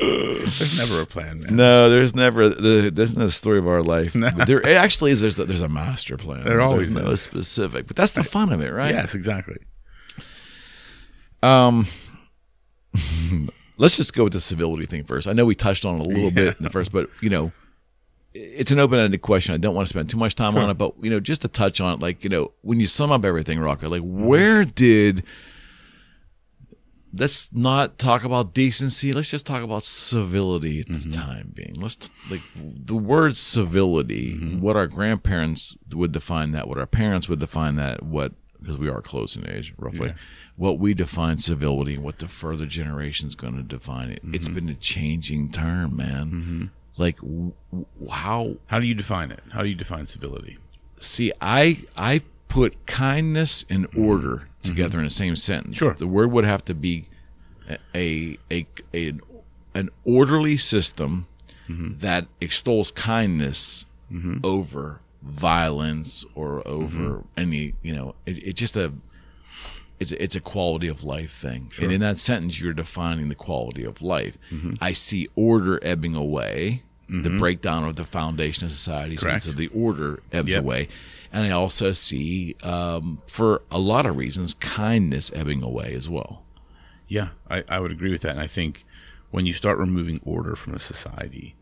There's never a plan, man. no, there's never the there's no story of our life. But there it actually is. There's there's a master plan. There always there's no is. specific, but that's the fun of it, right? Yes, exactly. Um, (laughs) let's just go with the civility thing first. I know we touched on it a little (laughs) bit in the first, but you know, it's an open-ended question. I don't want to spend too much time on it, but you know, just to touch on it, like you know, when you sum up everything, Rocco, like mm-hmm. where did let's not talk about decency. Let's just talk about civility at the mm-hmm. time being. Let's t- like the word civility. Mm-hmm. What our grandparents would define that. What our parents would define that. What because we are close in age, roughly. What we define civility and what the further generation's going to define it. It's been a changing term, man. Like w- how How do you define it? How do you define civility? see i i put kindness and mm-hmm. order mm-hmm. together in the same sentence. Sure. the word would have to be a a, a an orderly system mm-hmm. that extols kindness over violence or over any you know it, it's just a it's it's a quality of life thing. And in that sentence you're defining the quality of life. I see order ebbing away the breakdown of the foundation of society Correct. sense of the order ebbs Yep. away and i also see um, for a lot of reasons kindness ebbing away as well Yeah, I, I would agree with that. And I think when you start removing order from a society,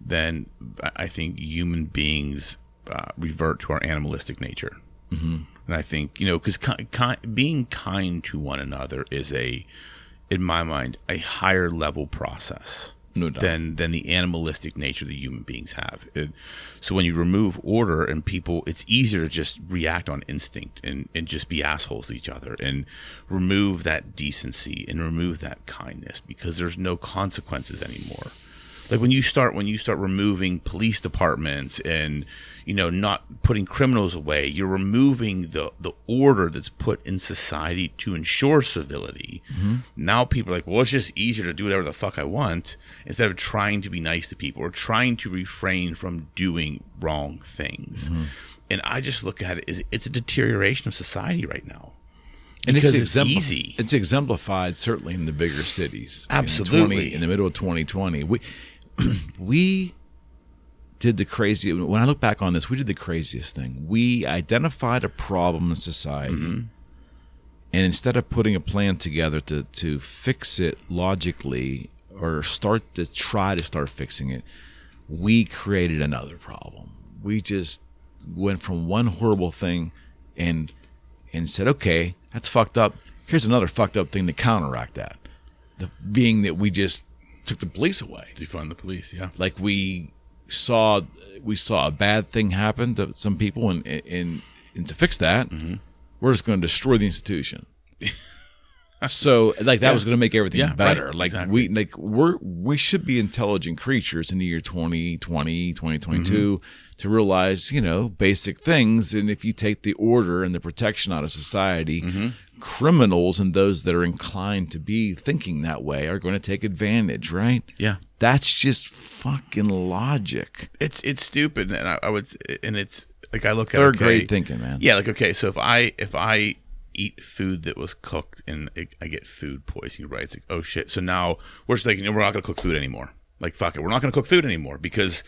then I I think human beings uh, revert to our animalistic nature. Mm-hmm. And I think, you know, because ki- ki- being kind to one another is a, in my mind, a higher level process. No than than the animalistic nature that human beings have. It, so when you remove order and people, it's easier to just react on instinct and, and just be assholes to each other and remove that decency and remove that kindness because there's no consequences anymore. Like when you start when you start removing police departments and you know not putting criminals away, you're removing the the order that's put in society to ensure civility. Mm-hmm. Now people are like, well, it's just easier to do whatever the fuck I want instead of trying to be nice to people or trying to refrain from doing wrong things. Mm-hmm. And I just look at it as it's a deterioration of society right now. and because it's, it's easy. It's exemplified certainly in the bigger cities. In Absolutely. 20 in the middle of 2020, we (clears throat) we did the crazy. When I look back on this, we did the craziest thing. We identified a problem in society, Mm-hmm. and instead of putting a plan together to to fix it logically or start to try to start fixing it, we created another problem. We just went from one horrible thing and and said, okay, that's fucked up. Here's another fucked up thing to counteract that. The being that we just took the police away. Defund the police, yeah. Like we saw we saw a bad thing happen to some people and and, and to fix that, mm-hmm. we're just going to destroy the institution. (laughs) so like that was going to make everything Yeah, better. right, like exactly. we like we're we should be intelligent creatures in the year 2020, 2022 Mm-hmm. to realize, you know, basic things and if you take the order and the protection out of society, Mm-hmm. criminals and those that are inclined to be thinking that way are going to take advantage, right? Yeah. That's just fucking logic. It's it's stupid, and I, I would, and it's like I look at Third okay, grade thinking, man. Yeah, like okay, so if I if I eat food that was cooked and it, I get food poisoning, right? It's like oh shit. So now we're just like we're not gonna cook food anymore. Like fuck it, we're not gonna cook food anymore because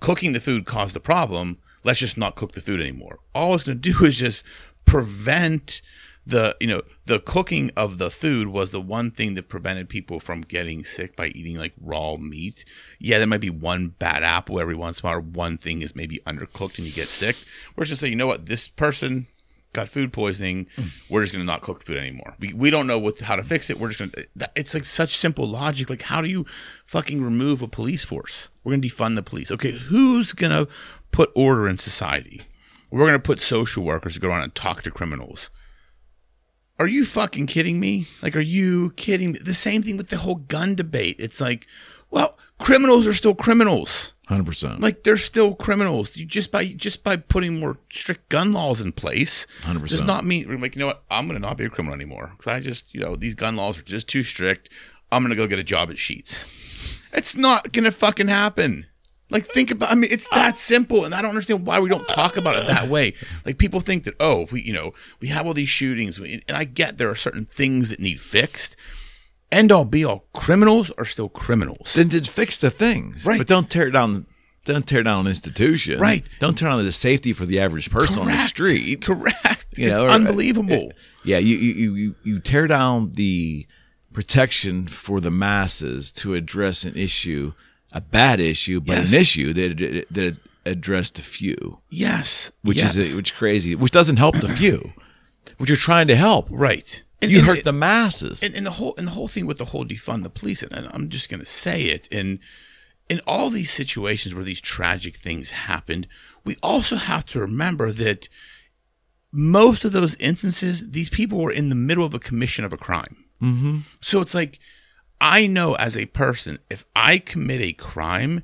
cooking the food caused the problem. Let's just not cook the food anymore. All it's gonna do (laughs) is just prevent the you know the cooking of the food was the one thing that prevented people from getting sick by eating like raw meat yeah there might be one bad apple every once in a while one thing is maybe undercooked and you get sick we're just gonna say you know what this person got food poisoning hmm. we're just gonna not cook the food anymore we, we don't know what how to fix it we're just gonna it's like such simple logic like how do you fucking remove a police force we're gonna defund the police okay who's gonna put order in society we're gonna put social workers to go around and talk to criminals are you fucking kidding me? Like, are you kidding me? The same thing with the whole gun debate. It's like, well, criminals are still criminals. Hundred percent. Like they're still criminals. You just by just by putting more strict gun laws in place 100%. does not mean like, you know what? I'm gonna not be a criminal anymore because I just, you know, these gun laws are just too strict. I'm gonna go get a job at Sheetz. It's not gonna fucking happen. Like think about. I mean, it's that simple, and I don't understand why we don't talk about it that way. Like people think that oh, if we, you know, we have all these shootings, and I get there are certain things that need fixed. End all be all, criminals are still criminals. then just fix the things, Right. But don't tear down. Don't tear down an institution, Right. Don't tear down the safety for the average person on the street. Correct. You it's know, or- uh, unbelievable. Uh, yeah, you you, you you you tear down the protection for the masses to address an issue, a bad issue, but Yes. an issue that that addressed a few, yes. which yes. is which is crazy, which doesn't help the few, which you're trying to help. right. And, You and- hurt the masses. and, and the whole and the whole thing with the whole defund the police and, I'm just going to say it in in all these situations where these tragic things happened we also have to remember that most of those instances these people were in the middle of a commission of a crime mm-hmm. so it's like I know as a person if I commit a crime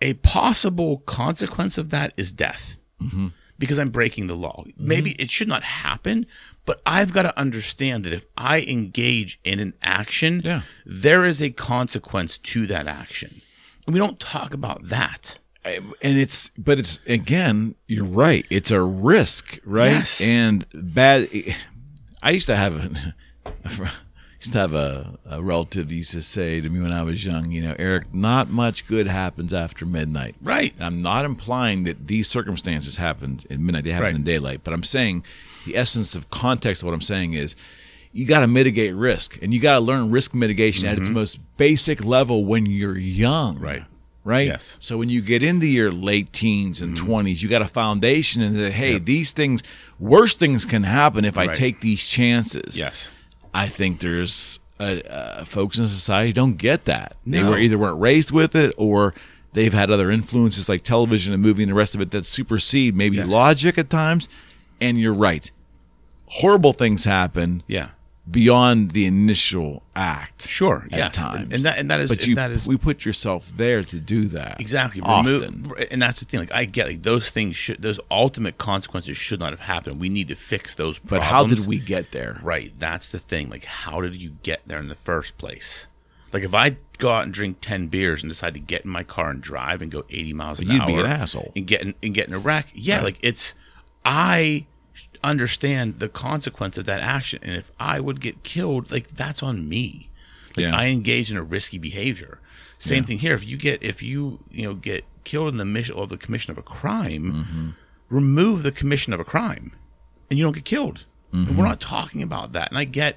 a possible consequence of that is death because I'm breaking the law. Maybe it should not happen, but I've got to understand that if I engage in an action, Yeah. there is a consequence to that action. And we don't talk about that. and it's but it's again you're right it's a risk right Yes. and bad i used to have a, fr- (laughs) used to have a, a relative that used to say to me when i was young you know eric not much good happens after midnight Right. and i'm not implying that these circumstances happened at midnight they happen Right. in daylight but i'm saying the essence of context of what i'm saying is you got to mitigate risk and you got to learn risk mitigation at its most basic level when you're young Mm-hmm. Right. right? Yes. Mm-hmm. So when you get into your late teens and 20s, you got a foundation and that, hey, these things, worse things can happen if I take these chances. Yes. I think there's uh, uh, folks in society don't get that. They No. were either weren't raised with it or they've had other influences like television and movie and the rest of it that supersede maybe Yes. logic at times. And you're right. Horrible things happen Yeah. beyond the initial act. Sure, at yes, times. and, that and that is but you that is we put yourself there to do that exactly often. remove, and that's the thing. Like I get like those things should those ultimate consequences should not have happened. We need to fix those. But how did we get there? Right, that's the thing. Like, how did you get there in the first place? Like, if I go out and drink ten beers and decide to get in my car and drive and go eighty miles an hour, You'd be an asshole. and get in, and get in a wreck. Yeah, like it's I understand the consequence of that action, and if I would get killed, like that's on me. Like Yeah. I engaged in a risky behavior. Same thing here. If you get if you you know get killed in the mission of the commission of a crime, Mm-hmm. remove the commission of a crime, and you don't get killed. Mm-hmm. we're not talking about that. And I get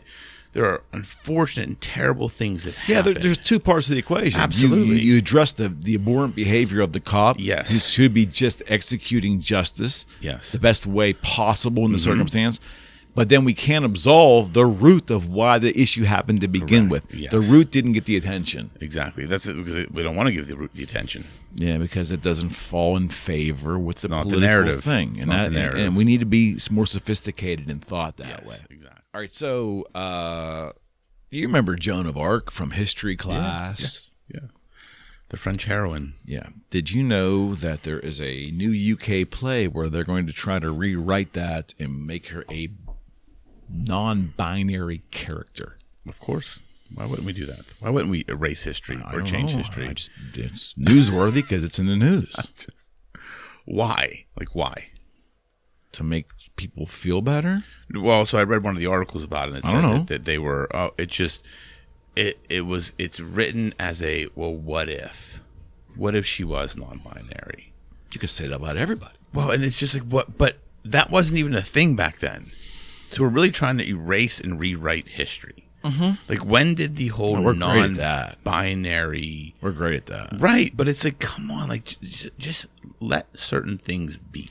there are unfortunate and terrible things that happen. Yeah, there, there's two parts of the equation. Absolutely. You, you address the, the abhorrent behavior of the cop. Yes. Who should be just executing justice Yes. the best way possible in the mm-hmm. circumstance. But then we can't absolve the root of why the issue happened to begin Correct. with. Yes. The root didn't get the attention. exactly. That's it because we don't want to give the, root the attention. Yeah, because it doesn't fall in favor with the not the narrative. thing, It's and not that, the narrative. and we need to be more sophisticated in thought that way. All right, so uh, you remember Joan of Arc from history class? Yes. Yeah. The French heroine. Yeah. Did you know that there is a new UK play where they're going to try to rewrite that and make her a non-binary character? Of course. Why wouldn't we do that? Why wouldn't we erase history I or change know. history? Just, it's newsworthy because it's in the news (laughs) why? Like why? To make people feel better. Well, so I read one of the articles about it. and It I said don't know. that, that they were. Oh, it just it it was it's written as a well. What if? What if she was non-binary? You could say that about everybody. Well, and it's just like what, but that wasn't even a thing back then. So we're really trying to erase and rewrite history. Mm-hmm. Like when did the whole we're great at that. non-binary? We're great at that. Right, but it's like, come on, like just, just let certain things be.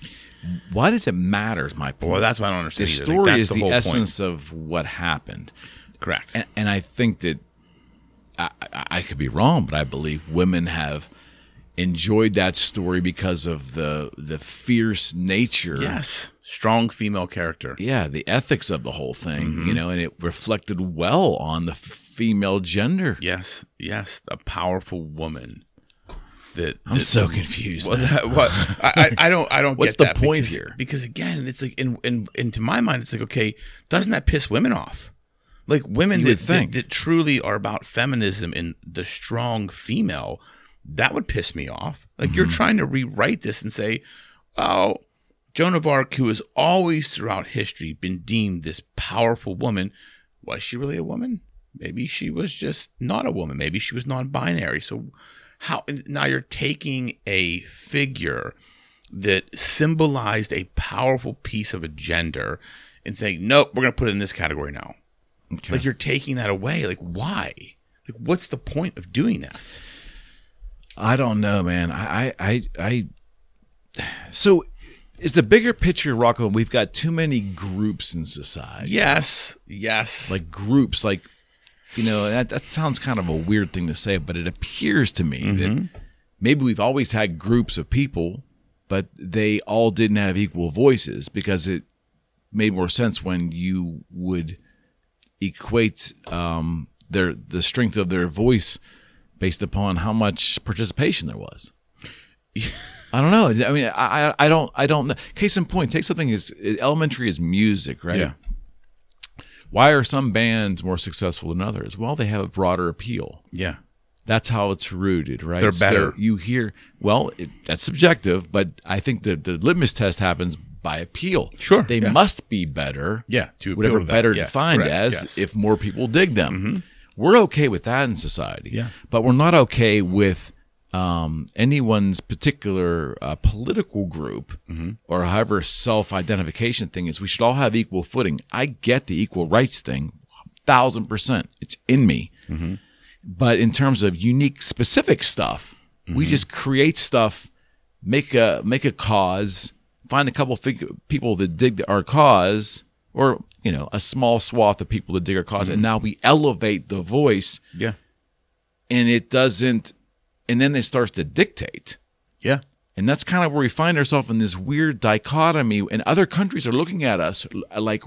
Why does it matter? Is my point. Well, that's what I don't the understand. either. story Like, is the, whole essence of what happened, Correct. and, and I think that I, I, I could be wrong, but I believe women have enjoyed that story because of the the fierce nature. yes, strong female character. Yeah, the ethics of the whole thing, Mm-hmm. you know, and it reflected well on the female gender. Yes, yes, a powerful woman. That I'm that- so confused. Man. that, (laughs) what I, I don't I don't What's get the that point because, here? Because again, it's like in in into my mind, it's like okay, doesn't that piss women off? Like women that, think. that that truly are about feminism and the strong female, that would piss me off. Like you're Mm-hmm. trying to rewrite this and say, oh, Joan of Arc, who has always throughout history been deemed this powerful woman, was she really a woman? Maybe she was just not a woman. Maybe she was non-binary. So how now you're taking a figure that symbolized a powerful piece of a gender and saying, nope, we're going to put it in this category now. Okay. Like you're taking that away. Like why? Like what's the point of doing that? I don't know, man. I, I, I, I so is the bigger picture, Rocco? We've got too many groups in society. Yes, yes. Like groups, like you know, that, that sounds kind of a weird thing to say, but it appears to me that maybe we've always had groups of people, but they all didn't have equal voices because it made more sense when you would equate um, their the strength of their voice based upon how much participation there was. (laughs) I don't know. I mean, I I- I don't I don't know. Case in point, take something as elementary as music, right? yeah. Why are some bands more successful than others? Well, they have a broader appeal. Yeah. That's how it's rooted, right? They're better. So you hear, well, it, that's subjective, but I think that the litmus test happens by appeal. Sure, They yeah. must be better. Yeah, to whatever to better Yes, defined correct, as yes. Mm-hmm. if more people dig them. We're okay with that in society. Yeah. But we're not okay with um, anyone's particular uh, political group Mm-hmm. or however self identification thing is. We should all have equal footing. I get the equal rights thing, thousand percent. It's in me. Mm-hmm. But in terms of unique, specific stuff, we Mm-hmm. just create stuff, make a make a cause, find a couple fig- people that dig our cause, or you know, a small swath of people that dig our because Mm-hmm. and now we elevate the voice, Yeah. and it doesn't, and then it starts to dictate. Yeah. And that's kind of where we find ourselves in this weird dichotomy. And other countries are looking at us uh, like,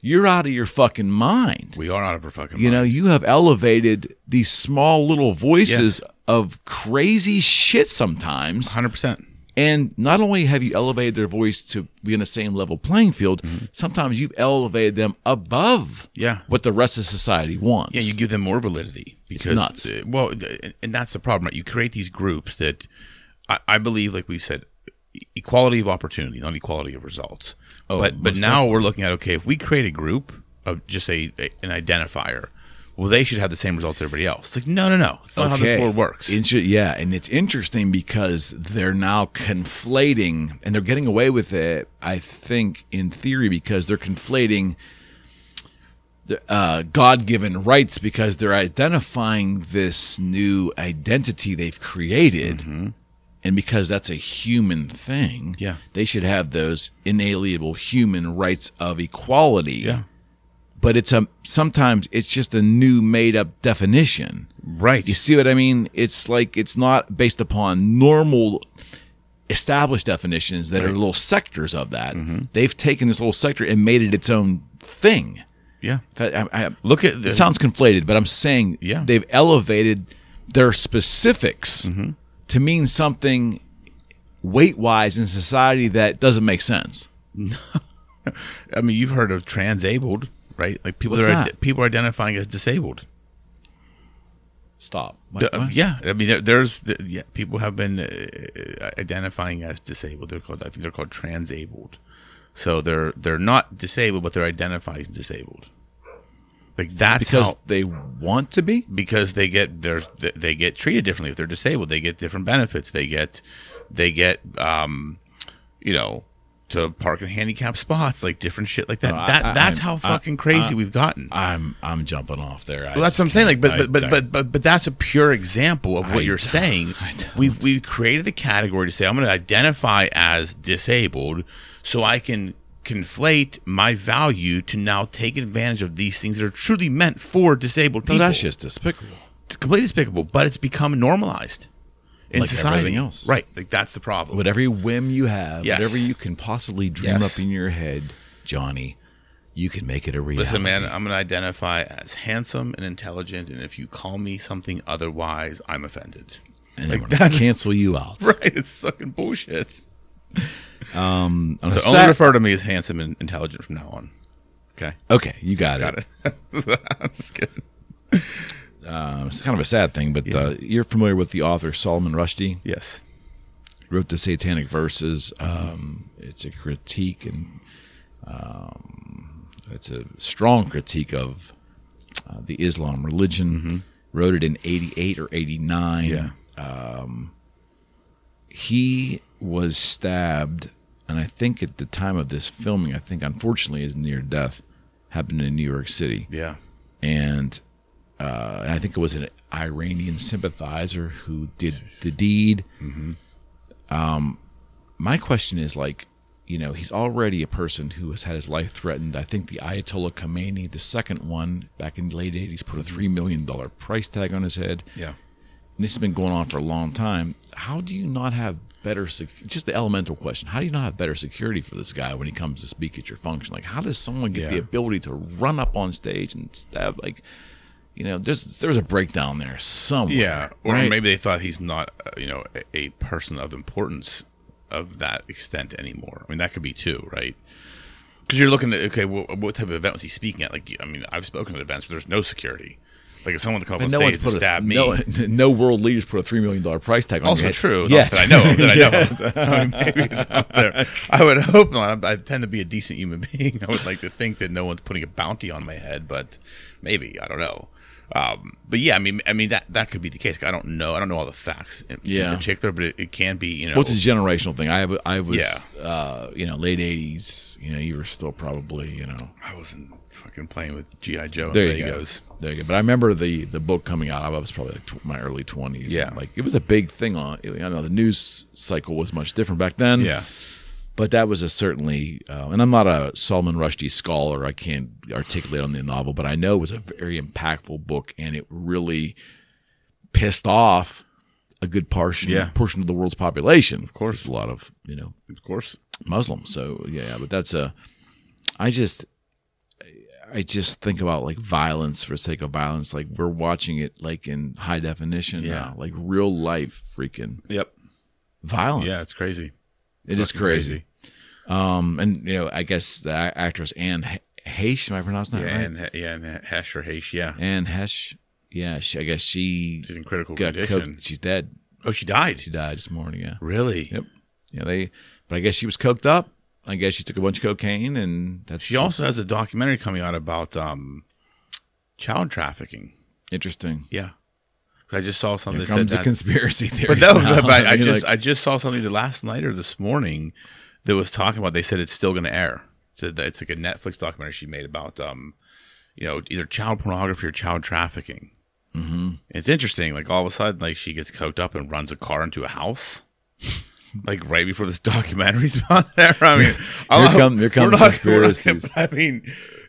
you're out of your fucking mind. We are out of our fucking You mind. know, you have elevated these small little voices of crazy shit sometimes. 100%. And not only have you elevated their voice to be in the same level playing field, sometimes you've elevated them above Yeah. what the rest of society wants. Yeah, you give them more validity because nuts. uh, well, and that's the problem, right? You create these groups that I, I believe, like we said, equality of opportunity, not equality of results. Oh, but but now we're looking at okay, if we create a group of just a, a an identifier, well, they should have the same results as everybody else. It's like no, no, no, it's not how this world works. Yeah, and it's interesting because they're now conflating, and they're getting away with it. I think, in theory, because they're conflating the uh, God-given rights because they're identifying this new identity they've created, and because that's a human thing. Yeah. they should have those inalienable human rights of equality. yeah, but it's a sometimes it's just a new made-up definition. right. You see what I mean? It's like it's not based upon normal established definitions that are little sectors of that. Mm-hmm. They've taken this little sector and made it its own thing. yeah, I- I- look at the, it sounds conflated, but I'm saying Yeah. they've elevated their specifics Mm-hmm. to mean something weight-wise in society that doesn't make sense. (laughs) I mean, you've heard of transabled, right? Like people What's are that? people are identifying as disabled. Stop. What- The- what? yeah, I mean, there, there's the, yeah, people have been uh, identifying as disabled. They're called, I think, they're called transabled. So they're they're not disabled, but they're identified as disabled. Like that's because how they want to be. because they get there's they get treated differently if they're disabled. They get different benefits. They get they get um, you know to park in handicapped spots, like different shit like that. Oh, no, that I- that's I'm- how I- fucking crazy I- we've gotten. I'm I'm jumping off there. Well, that's what I'm saying. Like, but but but, but but but that's a pure example of what I you're saying. We've we've created the category to say I'm going to identify as disabled, so I can conflate my value to now take advantage of these things that are truly meant for disabled no, people. that's just despicable. it's completely despicable, but it's become normalized in Like society. everything else. right? Like that's the problem. Whatever whim you have, Yes. whatever you can possibly dream Yes. up in your head, Johnny, you can make it a reality. Listen, man, I'm going to identify as handsome and intelligent, and if you call me something otherwise, I'm offended. and like that- cancel you out. (laughs) Right? It's fucking bullshit. Um, on So sad- only refer to me as handsome and intelligent from now on. Okay, okay, you got, got it. it. (laughs) That's just Um, it's kind of a sad thing, but uh, you're familiar with the author Salman Rushdie. Yes. wrote the Satanic Verses. Um, it's a critique and um, it's a strong critique of uh, the Islam religion. Wrote it in '88 or '89. Yeah. He was stabbed, and I think at the time of this filming, I think unfortunately his near death happened in New York City Yeah. and uh, and I think it was an Iranian sympathizer who did the deed. Um, my question is like, you know, he's already a person who has had his life threatened. I think the Ayatollah Khomeini, the second one, back in the late '80s, put a three million dollar price tag on his head, Yeah. and this has been going on for a long time. How do you not have better? Sec- just the elemental question: How do you not have better security for this guy when he comes to speak at your function? Like, how does someone get the ability to run up on stage and stab? Like, you know, there's there's a breakdown there somewhere. Yeah. Or right? maybe they thought he's not, uh, you know, a, person of importance of that extent anymore. I mean, that could be too, right? Because you're looking at okay, well, what type of event was he speaking at? Like, I mean, I've spoken at events where there's no security. Like, if someone come up no one's stage and put stab a, me, no, (laughs) no world leaders put a three million dollar price tag on also true. Yeah, that I know of, that I know. (laughs) (laughs) I mean, maybe it's out there. I would hope not. I tend to be a decent human being. I would like to think that no one's putting a bounty on my head, but maybe I don't know. Um, but yeah, I mean, I mean that that could be the case. I don't know. I don't know all the facts in, Yeah. in particular, but it, it can be. You know, What's a generational thing? I I was, Yeah. uh, you know, late '80s. You know, you were still probably, you know, I wasn't fucking playing with GI Joe There you go. There you go. But I remember the the book coming out. I was probably like tw- my early twenties. Yeah. like it was a big thing on. I know the news cycle was much different back then. Yeah, but that was a certainly. Uh, and I'm not a Salman Rushdie scholar. I can't articulate on the novel, but I know it was a very impactful book, and it really pissed off a good portion Yeah. portion of the world's population. Of course. a lot of you know Of course. Muslims. So yeah, but that's a. I just, I just think about like violence for sake of violence. Like we're watching it like in high definition Yeah. now, like real life freaking Yep. violence. Yeah, it's crazy. It is fucking crazy. Um, and you know, I guess the actress Anne H- Heche, am I pronouncing that Yeah, right? and yeah, and Hesh or Hesh, yeah. Anne Heche. Yeah, she, I guess she She's in critical condition. coked. She's dead. Oh, she died. She died this morning. Yeah. really? Yep. Yeah. They, but I guess she was coked up. I guess she took a bunch of cocaine, and that's She also has a documentary coming out about um, child trafficking. interesting. Yeah. I just saw something Here that said comes that. conspiracy theory. But no, but I, (laughs) I just I just saw something the last night or this morning that was talking about. They said it's still going to air. So that it's like a Netflix documentary she made about um, you know, either child pornography or child trafficking. Mm-hmm. It's interesting. Like all of a sudden, like she gets coked up and runs a car into a house. Like right before this (laughs) documentary's on there. I mean, Here come- here come we're we're conspiracies. (laughs) I mean,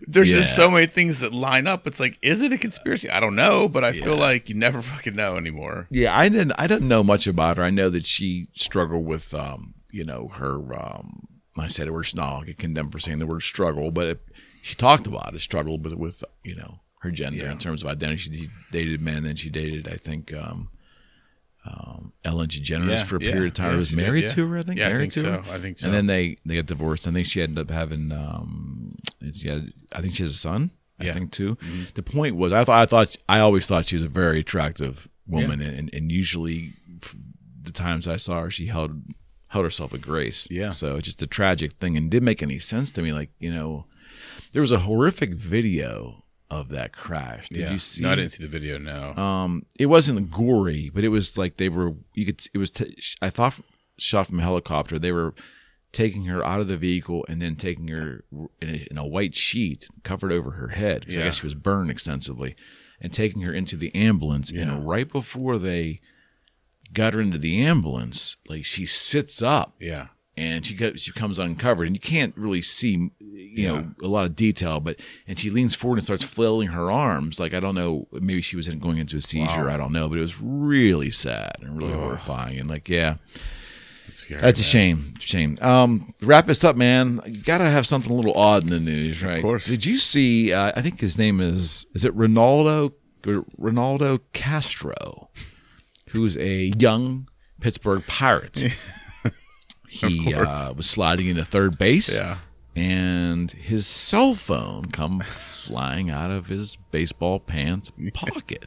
there's just so many things that line up. It's like, is it a conspiracy? I don't know, but I feel like you never (laughs) fucking know anymore. yeah, I didn't. I didn't know much about her. I know that she struggled with, um, you know, her. Um, I said the word. No, I'll get condemned for saying the word struggle, but it, she talked about it. Struggled with, with you know, her gender Yeah. in terms of identity. She dated men, and she dated, I think, um, um, Ellen DeGeneres Yeah, for a yeah, period of time. yeah, was did, married yeah. to her. I think. Yeah, I married think to so. her. I think so. And then they they got divorced. I think she ended up having. Um, she had, I think she has a son. I Yeah. Mm-hmm. think too. The point was, I thought, I thought, I always thought she was a very attractive woman, and, and usually, the times I saw her, she held held herself with grace. Yeah. So it's just a tragic thing, and didn't make any sense to me. Like you know, there was a horrific video of that crash. Did yeah. you see? No, I didn't see the video. No. um it wasn't gory but it was like they were you could it was t- i thought shot from a helicopter they were taking her out of the vehicle and then taking her in a, in a white sheet covered over her head 'cause i Yeah. guess she was burned extensively and taking her into the ambulance Yeah. and right before they got her into the ambulance like she sits up yeah. And she got, she comes uncovered and you can't really see you know a lot of detail but and she leans forward and starts flailing her arms. Like i don't know maybe she was in, going into a seizure i don't know but it was really sad and really horrifying and like yeah. It's scary, that's a shame shame. Um wrap this up man. You gotta have something a little odd in the news right? Of course. did you see uh, i think his name is is it ronaldo ronaldo castro who's a young pittsburgh pirate (laughs) he uh, was sliding into third base Yeah. and his cell phone come flying out of his baseball pants (laughs) pocket.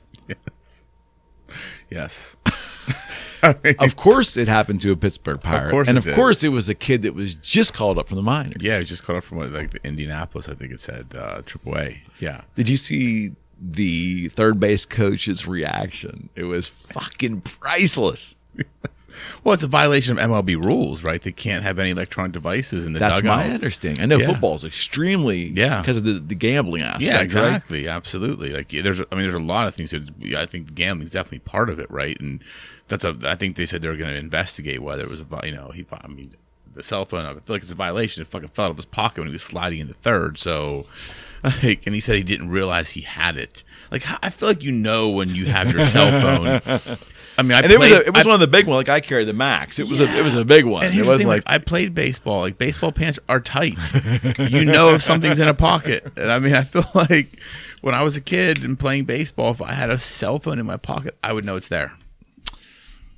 Yes. (laughs) I mean, Of course, it happened to a Pittsburgh Pirate, course and of did. course, it was a kid that was just called up from the minors. yeah, he just called up from like the Indianapolis. I think it said uh, AAA. Yeah. Did you see the third base coach's reaction? It was fucking priceless. Well, it's a violation of MLB rules, right? They can't have any electronic devices in the That's my dugouts. understanding. I know Yeah. is extremely Yeah. because of the, the gambling aspect. Yeah, right? exactly, absolutely. Like there's, I mean, there's a lot of things. That, I think gambling's definitely part of it, right? And that's a. I think they said they were going to investigate whether it was a, you know, he. I mean, the cell phone. I feel like it's a violation. It fucking fell out of his pocket when he was sliding in the third. So, (laughs) like, and he said he didn't realize he had it. Like, I feel like you know when you have your cell phone. (laughs) I mean, I And it was a, it was I- one of the big ones. Like I carried the max. It was a it was a big one. And It here's the wasn't thing, like like, I played baseball. Like baseball pants are tight. you know if something's in a pocket. And I mean, I feel like when I was a kid and playing baseball, if I had a cell phone in my pocket, I would know it's there.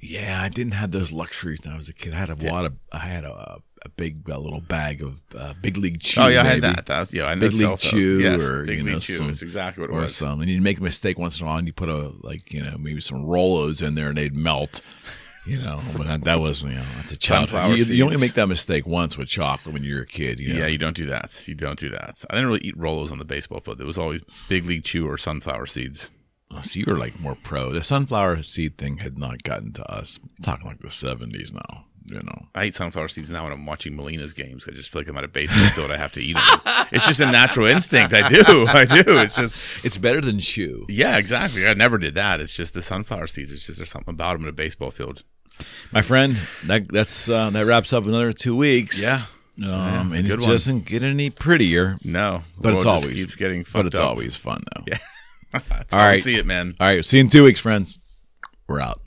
Yeah, I didn't have those luxuries when I was a kid. I had a lot of, I had a, a big a little bag of uh, big league chew. oh yeah, I had that. that yeah, I know Big league chew yes, or big you league chew. some That's exactly what it or was. some. And you'd make a mistake once in a while, and you put a like you know maybe some Rolos in there, and they'd melt. You know, but that, that was you know that's a child. You, you only make that mistake once with chocolate when you're a kid. You know? Yeah, you don't do that. You don't do that. I didn't really eat Rolos on the baseball field. It was always big league chew or sunflower seeds. Oh, so you were like more pro. The sunflower seed thing had not gotten to us. I'm talking like the seventies now. You know. I eat sunflower seeds now when I'm watching Molina's games. I just feel like I'm at a baseball field. I have to eat them. It's just a natural instinct. I do. (laughs) I do. It's just It's better than chew. Yeah, exactly. I never did that. It's just the sunflower seeds. It's just there's something about them in a baseball field. My friend, that that's uh, that wraps up another two weeks. Yeah. Um, a and it one. doesn't get any prettier, No, but it's always keeps getting But it's up. always fun though. Yeah. (laughs) All how see it, man. All right. See you in two weeks, friends. We're out.